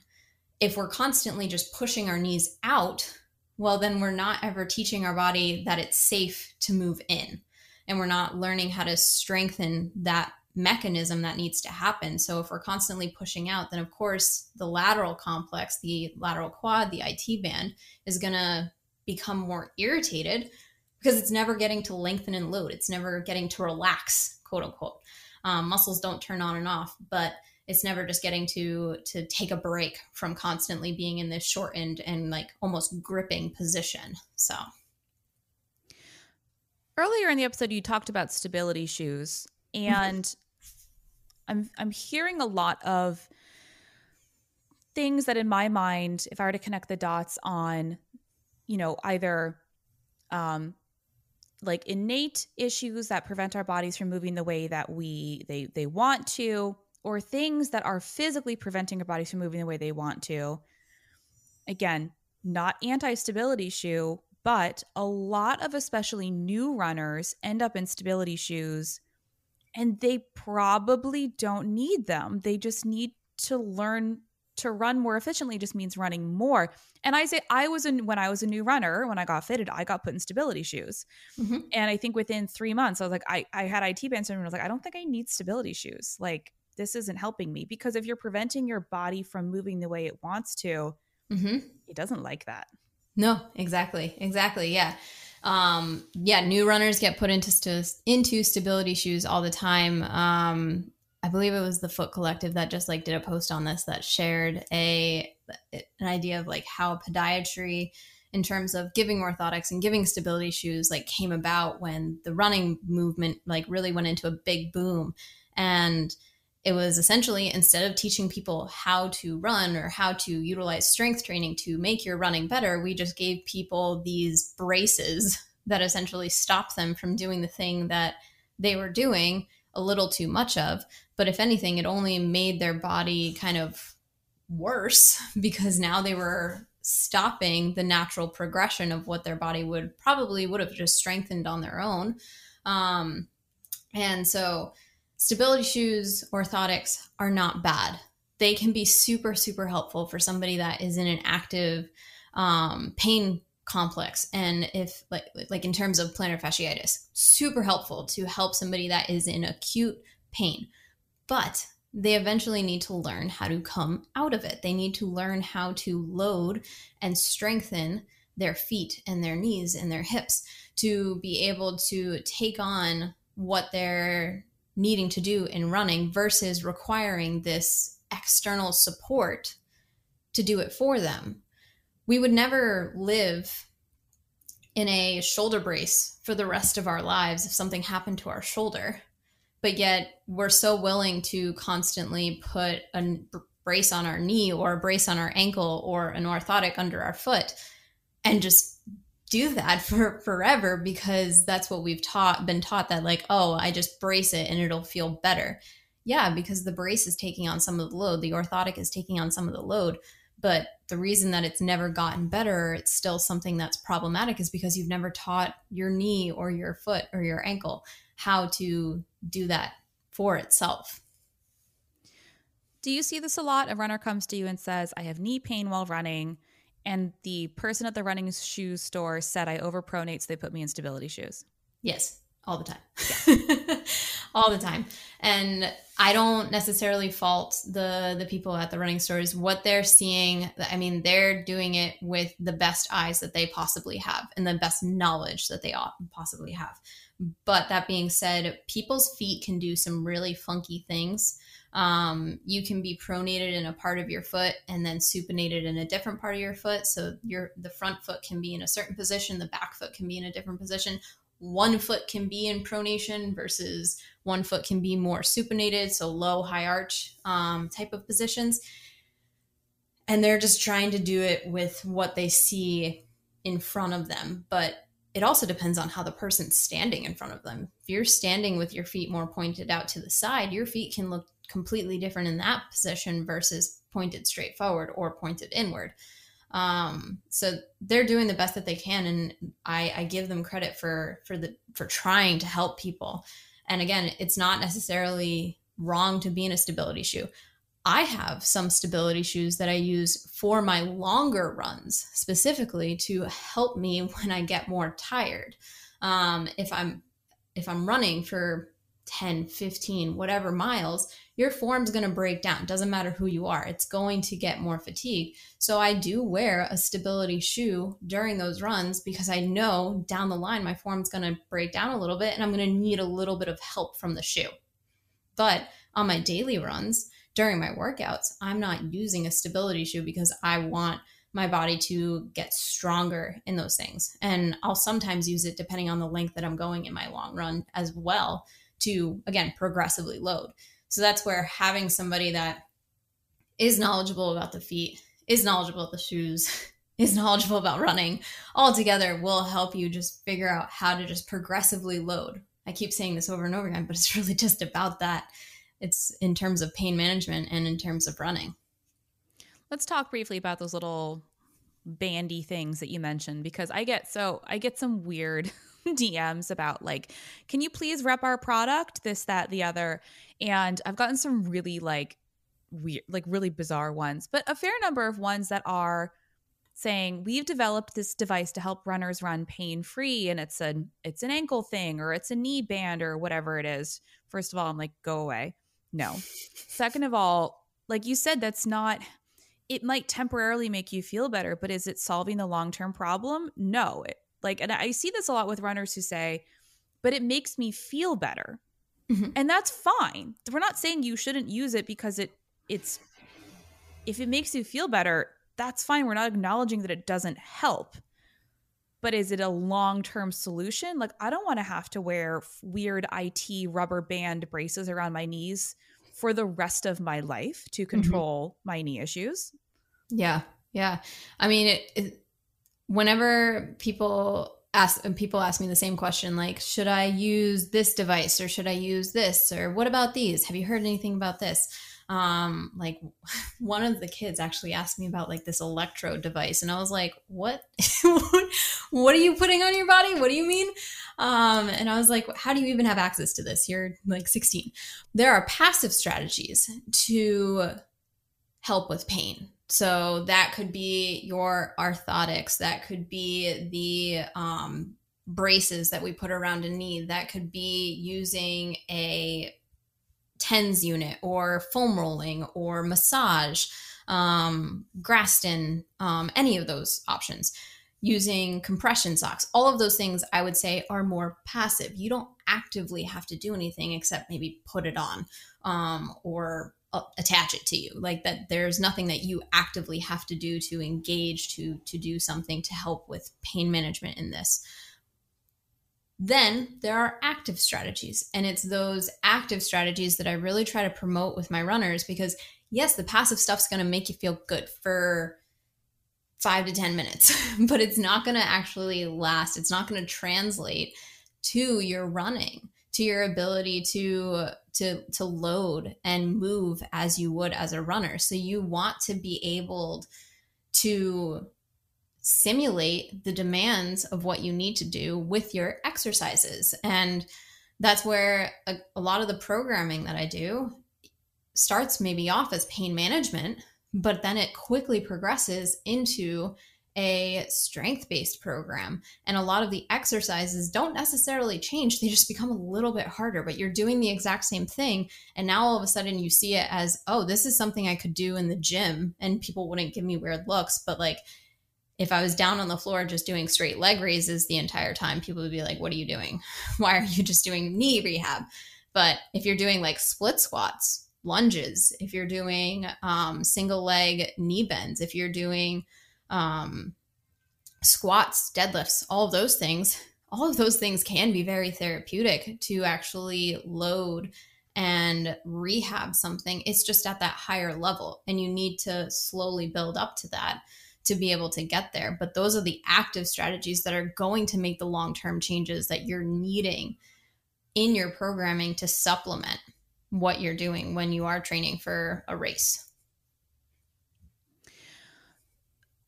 If we're constantly just pushing our knees out, well, then we're not ever teaching our body that it's safe to move in. And we're not learning how to strengthen that mechanism that needs to happen. So if we're constantly pushing out, then of course the lateral complex, the lateral quad, the IT band is going to become more irritated because it's never getting to lengthen and load. It's never getting to relax, quote unquote. Um, muscles don't turn on and off, but it's never just getting to to take a break from constantly being in this shortened and like almost gripping position. So earlier in the episode you talked about stability shoes and I'm I'm hearing a lot of things that in my mind if I were to connect the dots on you know either um like innate issues that prevent our bodies from moving the way that we they they want to or things that are physically preventing our bodies from moving the way they want to. Again, not anti stability shoe, but a lot of especially new runners end up in stability shoes and they probably don't need them. They just need to learn to run more efficiently just means running more. And I say I was in when I was a new runner, when I got fitted, I got put in stability shoes. Mm-hmm. And I think within three months, I was like, I, I had IT band syndrome. I was like, I don't think I need stability shoes. Like this isn't helping me because if you're preventing your body from moving the way it wants to, mm-hmm. it doesn't like that. No, exactly, exactly, yeah, um, yeah. New runners get put into st- into stability shoes all the time. Um, I believe it was the Foot Collective that just like did a post on this that shared a an idea of like how podiatry in terms of giving orthotics and giving stability shoes like came about when the running movement like really went into a big boom and it was essentially instead of teaching people how to run or how to utilize strength training to make your running better, we just gave people these braces that essentially stopped them from doing the thing that they were doing a little too much of. But if anything, it only made their body kind of worse because now they were stopping the natural progression of what their body would probably would have just strengthened on their own. Um, and so stability shoes, orthotics are not bad. They can be super, super helpful for somebody that is in an active um, pain complex. And if like like in terms of plantar fasciitis, super helpful to help somebody that is in acute pain. But they eventually need to learn how to come out of it. They need to learn how to load and strengthen their feet and their knees and their hips to be able to take on what they're needing to do in running versus requiring this external support to do it for them. We would never live in a shoulder brace for the rest of our lives if something happened to our shoulder. But yet, we're so willing to constantly put a brace on our knee or a brace on our ankle or an orthotic under our foot and just do that for forever because that's what we've taught been taught that like oh i just brace it and it'll feel better. Yeah because the brace is taking on some of the load. The orthotic is taking on some of the load. But the reason that it's never gotten better it's still something that's problematic is because you've never taught your knee or your foot or your ankle how to do that for itself. Do you see this a lot? A runner comes to you and says i have knee pain while running and the person at the running shoes store said I overpronate, so they put me in stability shoes. Yes, all the time. Yeah. all the time. And I don't necessarily fault the the people at the running stores. What they're seeing, I mean, they're doing it with the best eyes that they possibly have and the best knowledge that they possibly have. But that being said, people's feet can do some really funky things um, you can be pronated in a part of your foot and then supinated in a different part of your foot. So your the front foot can be in a certain position, the back foot can be in a different position. One foot can be in pronation versus one foot can be more supinated, so low, high arch um, type of positions. And they're just trying to do it with what they see in front of them. But it also depends on how the person's standing in front of them. If you're standing with your feet more pointed out to the side, your feet can look completely different in that position versus pointed straight forward or pointed inward. Um, so they're doing the best that they can, and I, I give them credit for for the for trying to help people. And again, it's not necessarily wrong to be in a stability shoe. I have some stability shoes that I use for my longer runs specifically to help me when I get more tired. Um, if I'm if I'm running for 10, 15, whatever miles, your form's going to break down. Doesn't matter who you are, it's going to get more fatigue. So I do wear a stability shoe during those runs because I know down the line my form's going to break down a little bit and I'm going to need a little bit of help from the shoe. But on my daily runs, during my workouts, I'm not using a stability shoe because I want my body to get stronger in those things. And I'll sometimes use it depending on the length that I'm going in my long run as well to, again, progressively load. So that's where having somebody that is knowledgeable about the feet, is knowledgeable about the shoes, is knowledgeable about running all together will help you just figure out how to just progressively load. I keep saying this over and over again, but it's really just about that it's in terms of pain management and in terms of running. Let's talk briefly about those little bandy things that you mentioned because I get so I get some weird DMs about like, can you please rep our product? This, that, the other. And I've gotten some really like weird, like really bizarre ones, but a fair number of ones that are saying we've developed this device to help runners run pain free and it's an it's an ankle thing or it's a knee band or whatever it is first of all i'm like go away no. Second of all, like you said, that's not, it might temporarily make you feel better, but is it solving the long term problem? No. It, like, and I see this a lot with runners who say, but it makes me feel better. Mm-hmm. And that's fine. We're not saying you shouldn't use it because it, it's, if it makes you feel better, that's fine. We're not acknowledging that it doesn't help but is it a long-term solution like i don't want to have to wear weird it rubber band braces around my knees for the rest of my life to mm-hmm. control mm-hmm. my knee issues yeah yeah i mean it, it, whenever people ask and people ask me the same question like should i use this device or should i use this or what about these have you heard anything about this um like one of the kids actually asked me about like this electrode device and i was like what? What are you putting on your body? What do you mean? Um and i was like how do you even have access to this? You're like 16 there are passive strategies to help with pain. So that could be your orthotics that could be the um braces that we put around a knee that could be using a TENS unit or foam rolling or massage, um, Graston, um, any of those options. Using compression socks, all of those things I would say are more passive. You don't actively have to do anything except maybe put it on um, or uh, attach it to you. Like that, there's nothing that you actively have to do to engage to to do something to help with pain management in this. Then there are active strategies, and it's those active strategies that I really try to promote with my runners because, yes, the passive stuff's going to make you feel good for five to 10 minutes, but it's not going to actually last. It's not going to translate to your running, to your ability to to to load and move as you would as a runner. So you want to be able to simulate the demands of what you need to do with your exercises. And that's where a, a, lot of the programming that I do starts maybe off as pain management, but then it quickly progresses into a strength based program. And a lot of the exercises don't necessarily change, they just become a little bit harder, but you're doing the exact same thing. And now all of a sudden you see it as, oh, this is something I could do in the gym, and people wouldn't give me weird looks. But like, if I was down on the floor just doing straight leg raises the entire time, people would be like, What are you doing? Why are you just doing knee rehab? But if you're doing like split squats, lunges, if you're doing um, single leg knee bends, if you're doing um, squats, deadlifts, all of those things, all of those things can be very therapeutic to actually load and rehab something. It's just at that higher level, and you need to slowly build up to that to be able to get there. But those are the active strategies that are going to make the long term changes that you're needing in your programming to supplement what you're doing when you are training for a race.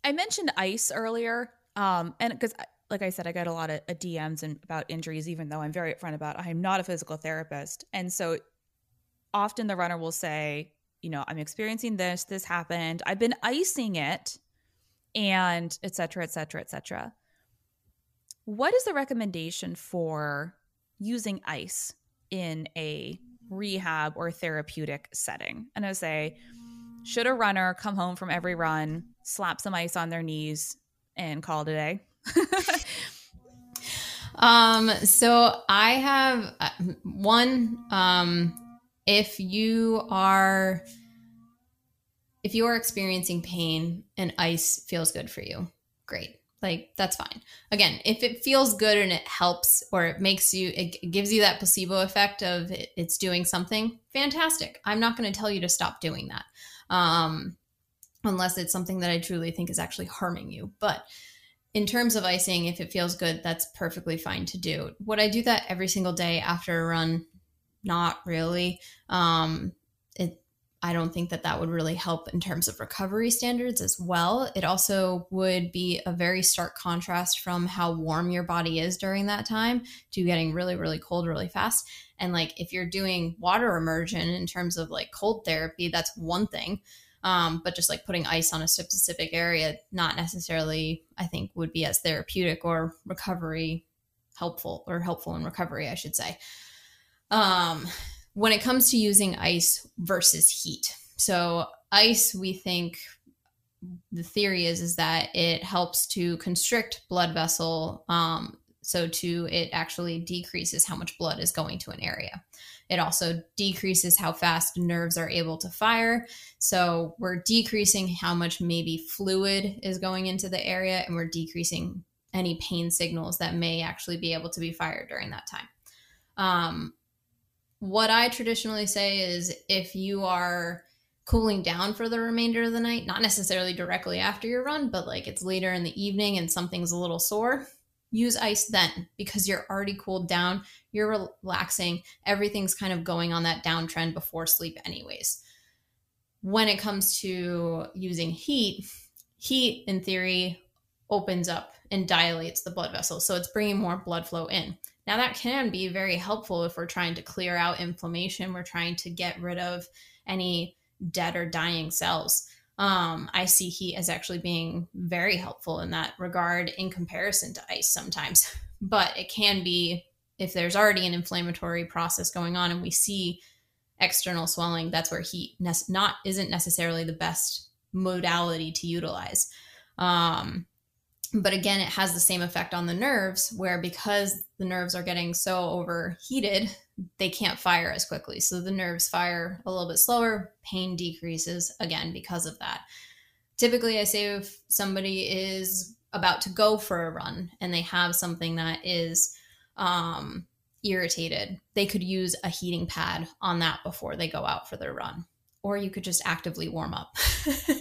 I mentioned ice earlier, um, and because, like I said, I got a lot of uh, DMs and about injuries, even though I'm very upfront about I am not a physical therapist, and so often the runner will say, you know, I'm experiencing this, this happened, I've been icing it, and et cetera, et cetera, et cetera. What is the recommendation for using ice in a rehab or therapeutic setting. And I say, should a runner come home from every run, slap some ice on their knees, and call it a day? um, so I have uh, one. Um, if you are if you are experiencing pain and ice feels good for you, great. Like that's fine. Again, if it feels good and it helps or it makes you, it gives you that placebo effect of it, it's doing something, fantastic. I'm not going to tell you to stop doing that. Um, unless it's something that I truly think is actually harming you. But in terms of icing, if it feels good, that's perfectly fine to do. Would I do that every single day after a run? Not really. Um, I don't think that that would really help in terms of recovery standards as well. It also would be a very stark contrast from how warm your body is during that time to getting really, really cold really fast. And like if you're doing water immersion in terms of like cold therapy, that's one thing. Um, but just like putting ice on a specific area, not necessarily, I think, would be as therapeutic or recovery helpful or helpful in recovery, I should say. Um, when it comes to using ice versus heat. So ice, we think the theory is is that it helps to constrict blood vessel um, so to it actually decreases how much blood is going to an area. It also decreases how fast nerves are able to fire. So we're decreasing how much maybe fluid is going into the area and we're decreasing any pain signals that may actually be able to be fired during that time. Um, what I traditionally say is if you are cooling down for the remainder of the night, not necessarily directly after your run, but like it's later in the evening and something's a little sore, use ice then because you're already cooled down, you're relaxing, everything's kind of going on that downtrend before sleep, anyways. When it comes to using heat, heat in theory opens up and dilates the blood vessels. So it's bringing more blood flow in. Now, that can be very helpful if we're trying to clear out inflammation, we're trying to get rid of any dead or dying cells. Um, I see heat as actually being very helpful in that regard in comparison to ice sometimes. But it can be if there's already an inflammatory process going on and we see external swelling, that's where heat ne- not isn't necessarily the best modality to utilize. Um, but again it has the same effect on the nerves where because the nerves are getting so overheated they can't fire as quickly. So the nerves fire a little bit slower pain decreases again because of that. Typically i say if somebody is about to go for a run and they have something that is um, irritated they could use a heating pad on that before they go out for their run. Or you could just actively warm up.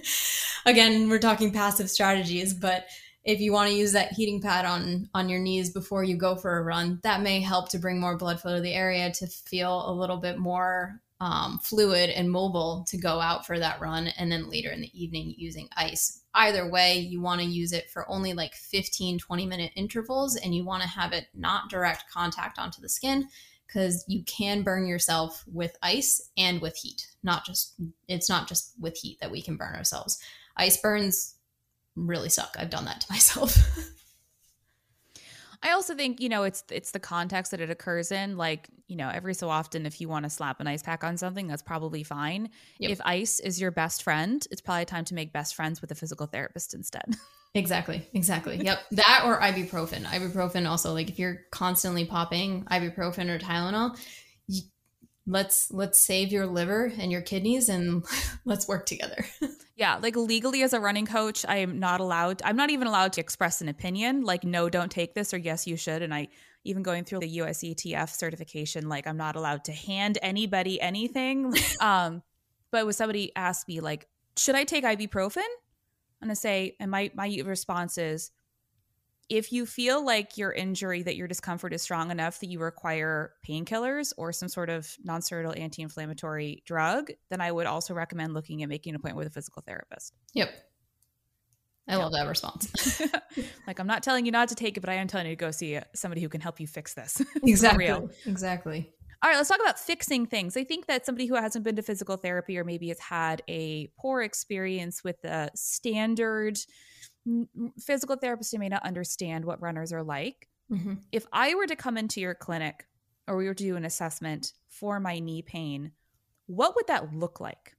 Again we're talking passive strategies but if you want to use that heating pad on on your knees before you go for a run that may help to bring more blood flow to the area to feel a little bit more um, fluid and mobile to go out for that run and then later in the evening using ice. Either way you want to use it for only like 15 20 minute intervals and you want to have it not direct contact onto the skin because you can burn yourself with ice and with heat not just it's not just with heat that we can burn ourselves. Ice burns really suck. I've done that to myself. I also think, you know, it's it's the context that it occurs in. Like, you know, every so often if you want to slap an ice pack on something, that's probably fine. Yep. If ice is your best friend, it's probably time to make best friends with a physical therapist instead. Exactly. Exactly. Yep. That or ibuprofen. Ibuprofen also like if you're constantly popping ibuprofen or Tylenol, let's let's save your liver and your kidneys and let's work together. yeah, like legally as a running coach, I am not allowed I'm not even allowed to express an opinion like no, don't take this or yes, you should and I even going through the USATF certification like I'm not allowed to hand anybody anything. um but when somebody asked me like should I take ibuprofen? I'm going to say, and my, my response is if you feel like your injury, that your discomfort is strong enough that you require painkillers or some sort of nonsteroidal anti inflammatory drug, then I would also recommend looking at making an appointment with a physical therapist. Yep. I love that response. like I'm not telling you not to take it, but I am telling you to go see somebody who can help you fix this. exactly. Exactly. All right, let's talk about fixing things. I think that somebody who hasn't been to physical therapy or maybe has had a poor experience with the standard physical therapist may not understand what runners are like. Mm-hmm. If I were to come into your clinic or we were to do an assessment for my knee pain, what would that look like?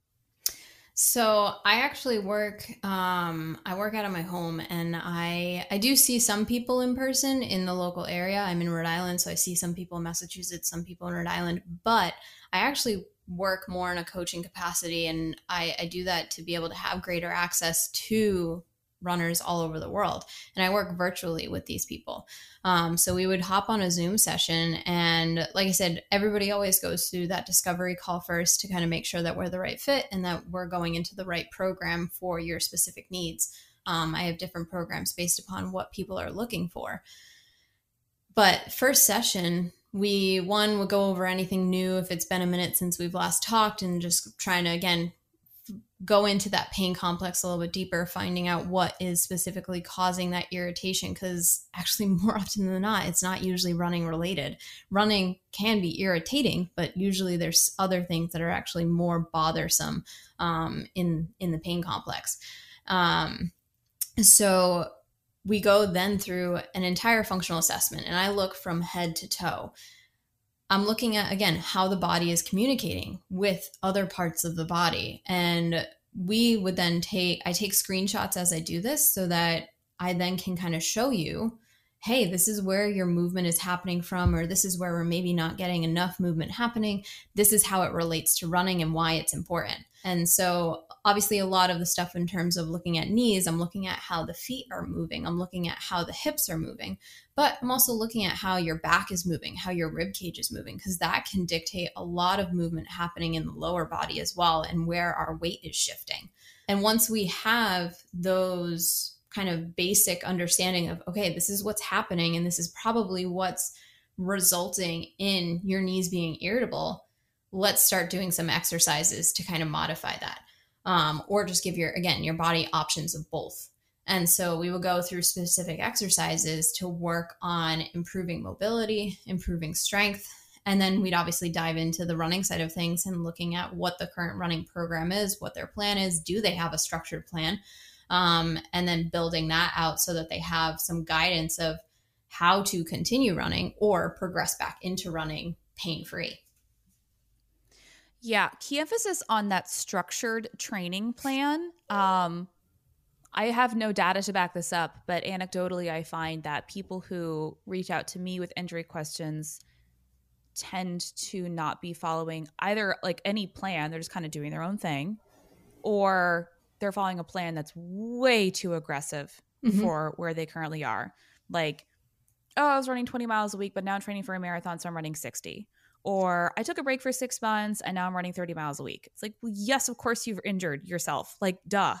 So I actually work. Um, I work out of my home, and I I do see some people in person in the local area. I'm in Rhode Island, so I see some people in Massachusetts, some people in Rhode Island. But I actually work more in a coaching capacity, and I, I do that to be able to have greater access to runners all over the world. And I work virtually with these people. Um, so we would hop on a Zoom session. And like I said, everybody always goes through that discovery call first to kind of make sure that we're the right fit and that we're going into the right program for your specific needs. Um, I have different programs based upon what people are looking for. But first session, we one would go over anything new if it's been a minute since we've last talked and just trying to again go into that pain complex a little bit deeper, finding out what is specifically causing that irritation. Because actually, more often than not, it's not usually running related. Running can be irritating, but usually there's other things that are actually more bothersome um, in in the pain complex. Um, so we go then through an entire functional assessment, and I look from head to toe. I'm looking at again how the body is communicating with other parts of the body. And we would then take, I take screenshots as I do this so that I then can kind of show you, hey, this is where your movement is happening from, or this is where we're maybe not getting enough movement happening. This is how it relates to running and why it's important. And so, obviously, a lot of the stuff in terms of looking at knees, I'm looking at how the feet are moving, I'm looking at how the hips are moving, but I'm also looking at how your back is moving, how your rib cage is moving, because that can dictate a lot of movement happening in the lower body as well and where our weight is shifting. And once we have those kind of basic understanding of, okay, this is what's happening, and this is probably what's resulting in your knees being irritable let's start doing some exercises to kind of modify that um, or just give your again your body options of both. And so we will go through specific exercises to work on improving mobility improving strength and then we'd obviously dive into the running side of things and looking at what the current running program is what their plan is do they have a structured plan um, and then building that out so that they have some guidance of how to continue running or progress back into running pain free yeah, key emphasis on that structured training plan. Um, I have no data to back this up, but anecdotally, I find that people who reach out to me with injury questions tend to not be following either like any plan, they're just kind of doing their own thing, or they're following a plan that's way too aggressive mm-hmm. for where they currently are. Like, oh, I was running 20 miles a week, but now I'm training for a marathon, so I'm running 60 or I took a break for six months and now I'm running 30 miles a week. It's like, well, yes, of course you've injured yourself. Like, duh.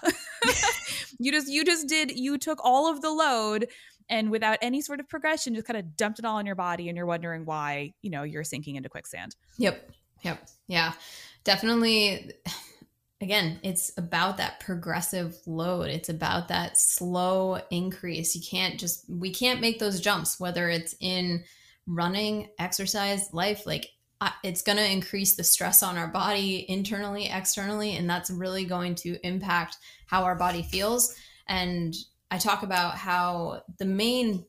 you just you just did you took all of the load and without any sort of progression, just kind of dumped it all on your body and you're wondering why, you know, you're sinking into quicksand. Yep. Yep. Yeah. Definitely again, it's about that progressive load. It's about that slow increase. You can't just we can't make those jumps, whether it's in running, exercise, life, like it's going to increase the stress on our body internally, externally, and that's really going to impact how our body feels. And I talk about how the main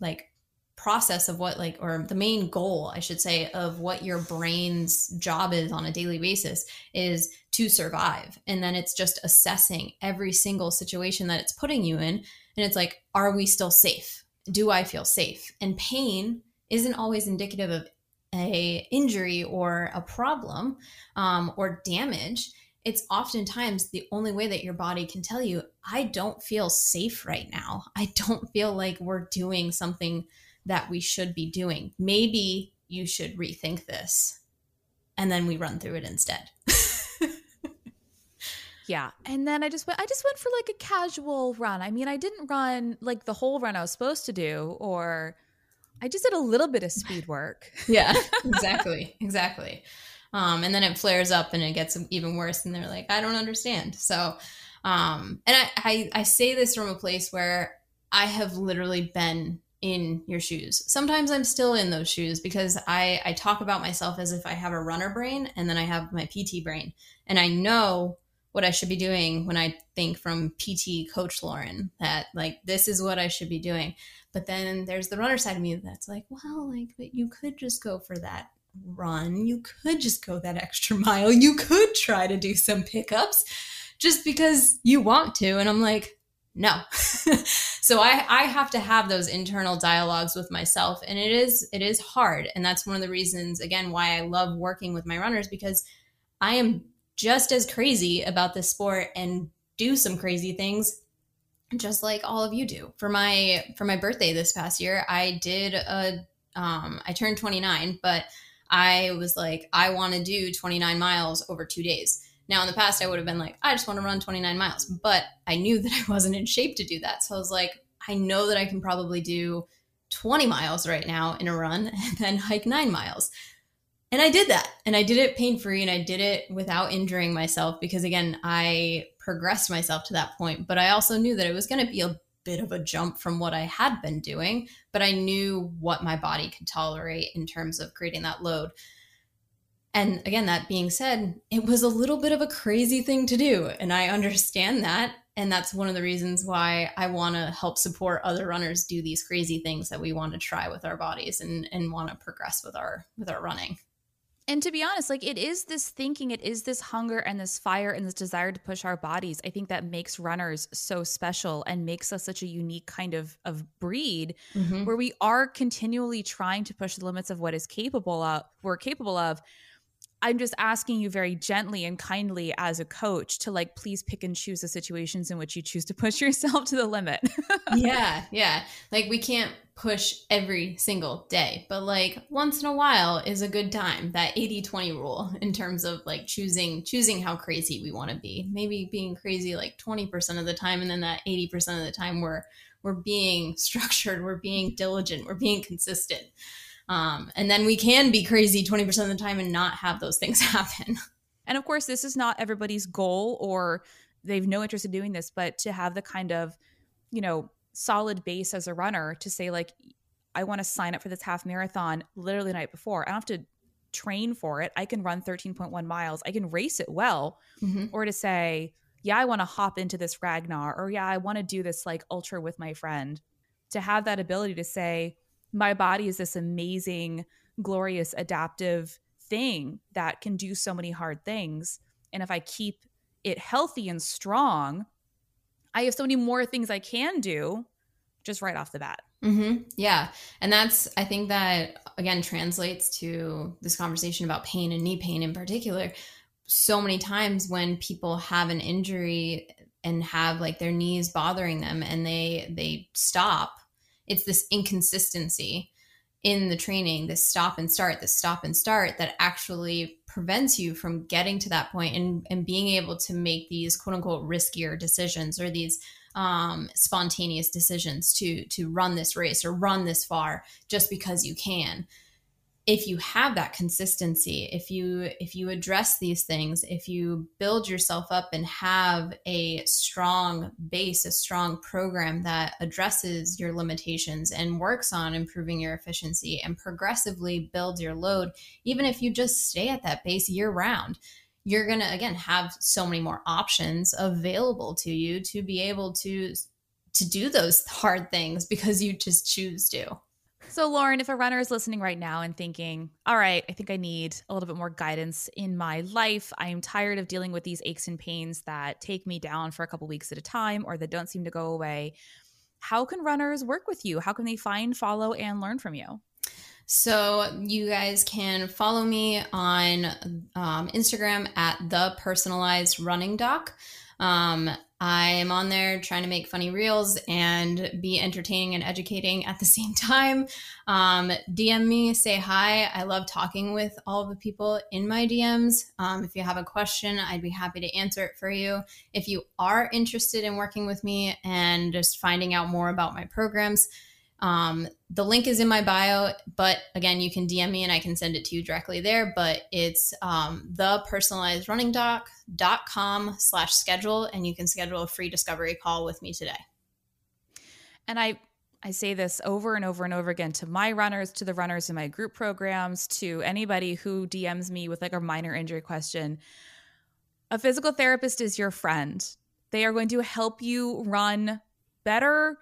like process of what like or the main goal I should say of what your brain's job is on a daily basis is to survive. And then it's just assessing every single situation that it's putting you in. And it's like are we still safe? Do I feel safe? And pain isn't always indicative of a injury or a problem um, or damage it's oftentimes the only way that your body can tell you i don't feel safe right now i don't feel like we're doing something that we should be doing maybe you should rethink this and then we run through it instead Yeah. And then I just went I just went for like a casual run. I mean, I didn't run like the whole run I was supposed to do or I just did a little bit of speed work. yeah, exactly. exactly. Um, and then it flares up and it gets even worse and they're like, I don't understand. So um, and I, I I say this from a place where I have literally been in your shoes. Sometimes I'm still in those shoes because I I talk about myself as if I have a runner brain and then I have my PT brain. And I know what I should be doing when I think from PT coach Lauren that like this is what I should be doing. But then there's the runner side of me that's like, well, like but you could just go for that run. You could just go that extra mile. You could try to do some pickups just because you want to. And I'm like, no. so I, I have to have those internal dialogues with myself. And it is it is hard. And that's one of the reasons, again, why I love working with my runners because I am just as crazy about this sport and do some crazy things just like all of you do. For my for my birthday this past year i did a um i turned 29 but i was like i want to do 29 miles over two days. Now in the past i would have been like i just want to run 29 miles but i knew that i wasn't in shape to do that. So i was like i know that i can probably do 20 miles right now in a run and then hike nine miles and I did that. And I did it pain free and I did it without injuring myself because, again, I progressed myself to that point. But I also knew that it was going to be a bit of a jump from what I had been doing. But I knew what my body could tolerate in terms of creating that load. And again, that being said, it was a little bit of a crazy thing to do. And I understand that. And that's one of the reasons why I want to help support other runners do these crazy things that we want to try with our bodies and, and want to progress with our with our running and to be honest like it is this thinking it is this hunger and this fire and this desire to push our bodies i think that makes runners so special and makes us such a unique kind of of breed mm-hmm. where we are continually trying to push the limits of what is capable of we're capable of I'm just asking you very gently and kindly as a coach to like please pick and choose the situations in which you choose to push yourself to the limit. yeah, yeah. Like we can't push every single day, but like once in a while is a good time. That 80/20 rule in terms of like choosing choosing how crazy we want to be. Maybe being crazy like 20% of the time and then that 80% of the time we're we're being structured, we're being diligent, we're being consistent. Um, and then we can be crazy 20% of the time and not have those things happen. And of course, this is not everybody's goal or they've no interest in doing this, but to have the kind of, you know, solid base as a runner to say, like, I want to sign up for this half marathon literally the night before. I don't have to train for it. I can run 13.1 miles. I can race it well. Mm-hmm. Or to say, yeah, I want to hop into this Ragnar, or yeah, I want to do this like ultra with my friend. To have that ability to say, my body is this amazing, glorious, adaptive thing that can do so many hard things. And if I keep it healthy and strong, I have so many more things I can do just right off the bat. Mm-hmm. Yeah. And that's, I think that again translates to this conversation about pain and knee pain in particular. So many times when people have an injury and have like their knees bothering them and they they stop it's this inconsistency in the training, this stop and start, this stop and start that actually prevents you from getting to that point and, and being able to make these quote unquote riskier decisions or these um, spontaneous decisions to to run this race or run this far just because you can if you have that consistency if you if you address these things if you build yourself up and have a strong base a strong program that addresses your limitations and works on improving your efficiency and progressively builds your load even if you just stay at that base year round you're going to again have so many more options available to you to be able to to do those hard things because you just choose to so, Lauren, if a runner is listening right now and thinking, all right, I think I need a little bit more guidance in my life, I am tired of dealing with these aches and pains that take me down for a couple weeks at a time or that don't seem to go away, how can runners work with you? How can they find, follow, and learn from you? So, you guys can follow me on um, Instagram at the personalized running doc. Um, I am on there trying to make funny reels and be entertaining and educating at the same time. Um, DM me, say hi. I love talking with all the people in my DMs. Um, if you have a question, I'd be happy to answer it for you. If you are interested in working with me and just finding out more about my programs, um, the link is in my bio, but again, you can DM me and I can send it to you directly there. But it's um, the personalized running doc.com slash schedule, and you can schedule a free discovery call with me today. And I, I say this over and over and over again to my runners, to the runners in my group programs, to anybody who DMs me with like a minor injury question. A physical therapist is your friend. They are going to help you run better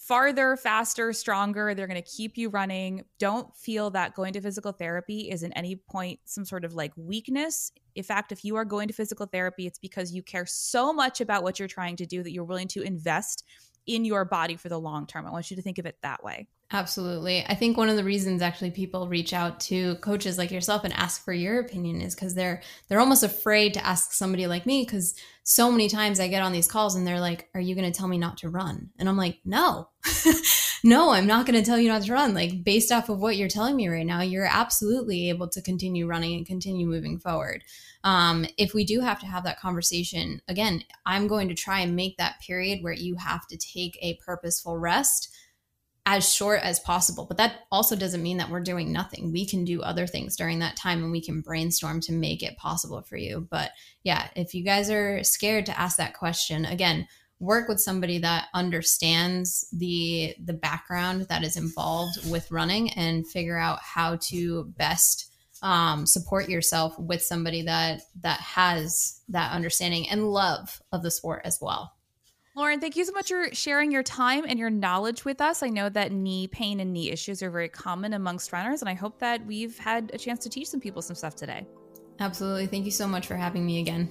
farther, faster, stronger. They're going to keep you running. Don't feel that going to physical therapy is in any point some sort of like weakness. In fact, if you are going to physical therapy, it's because you care so much about what you're trying to do that you're willing to invest in your body for the long term. I want you to think of it that way. Absolutely. I think one of the reasons actually people reach out to coaches like yourself and ask for your opinion is cuz they're they're almost afraid to ask somebody like me cuz so many times I get on these calls and they're like, "Are you going to tell me not to run?" And I'm like, "No." no, I'm not going to tell you not to run. Like based off of what you're telling me right now, you're absolutely able to continue running and continue moving forward. Um, if we do have to have that conversation, again, I'm going to try and make that period where you have to take a purposeful rest as short as possible. But that also doesn't mean that we're doing nothing. We can do other things during that time and we can brainstorm to make it possible for you. But yeah, if you guys are scared to ask that question, again, work with somebody that understands the the background that is involved with running and figure out how to best um, support yourself with somebody that that has that understanding and love of the sport as well. Lauren, thank you so much for sharing your time and your knowledge with us. I know that knee pain and knee issues are very common amongst runners, and I hope that we've had a chance to teach some people some stuff today. Absolutely. Thank you so much for having me again.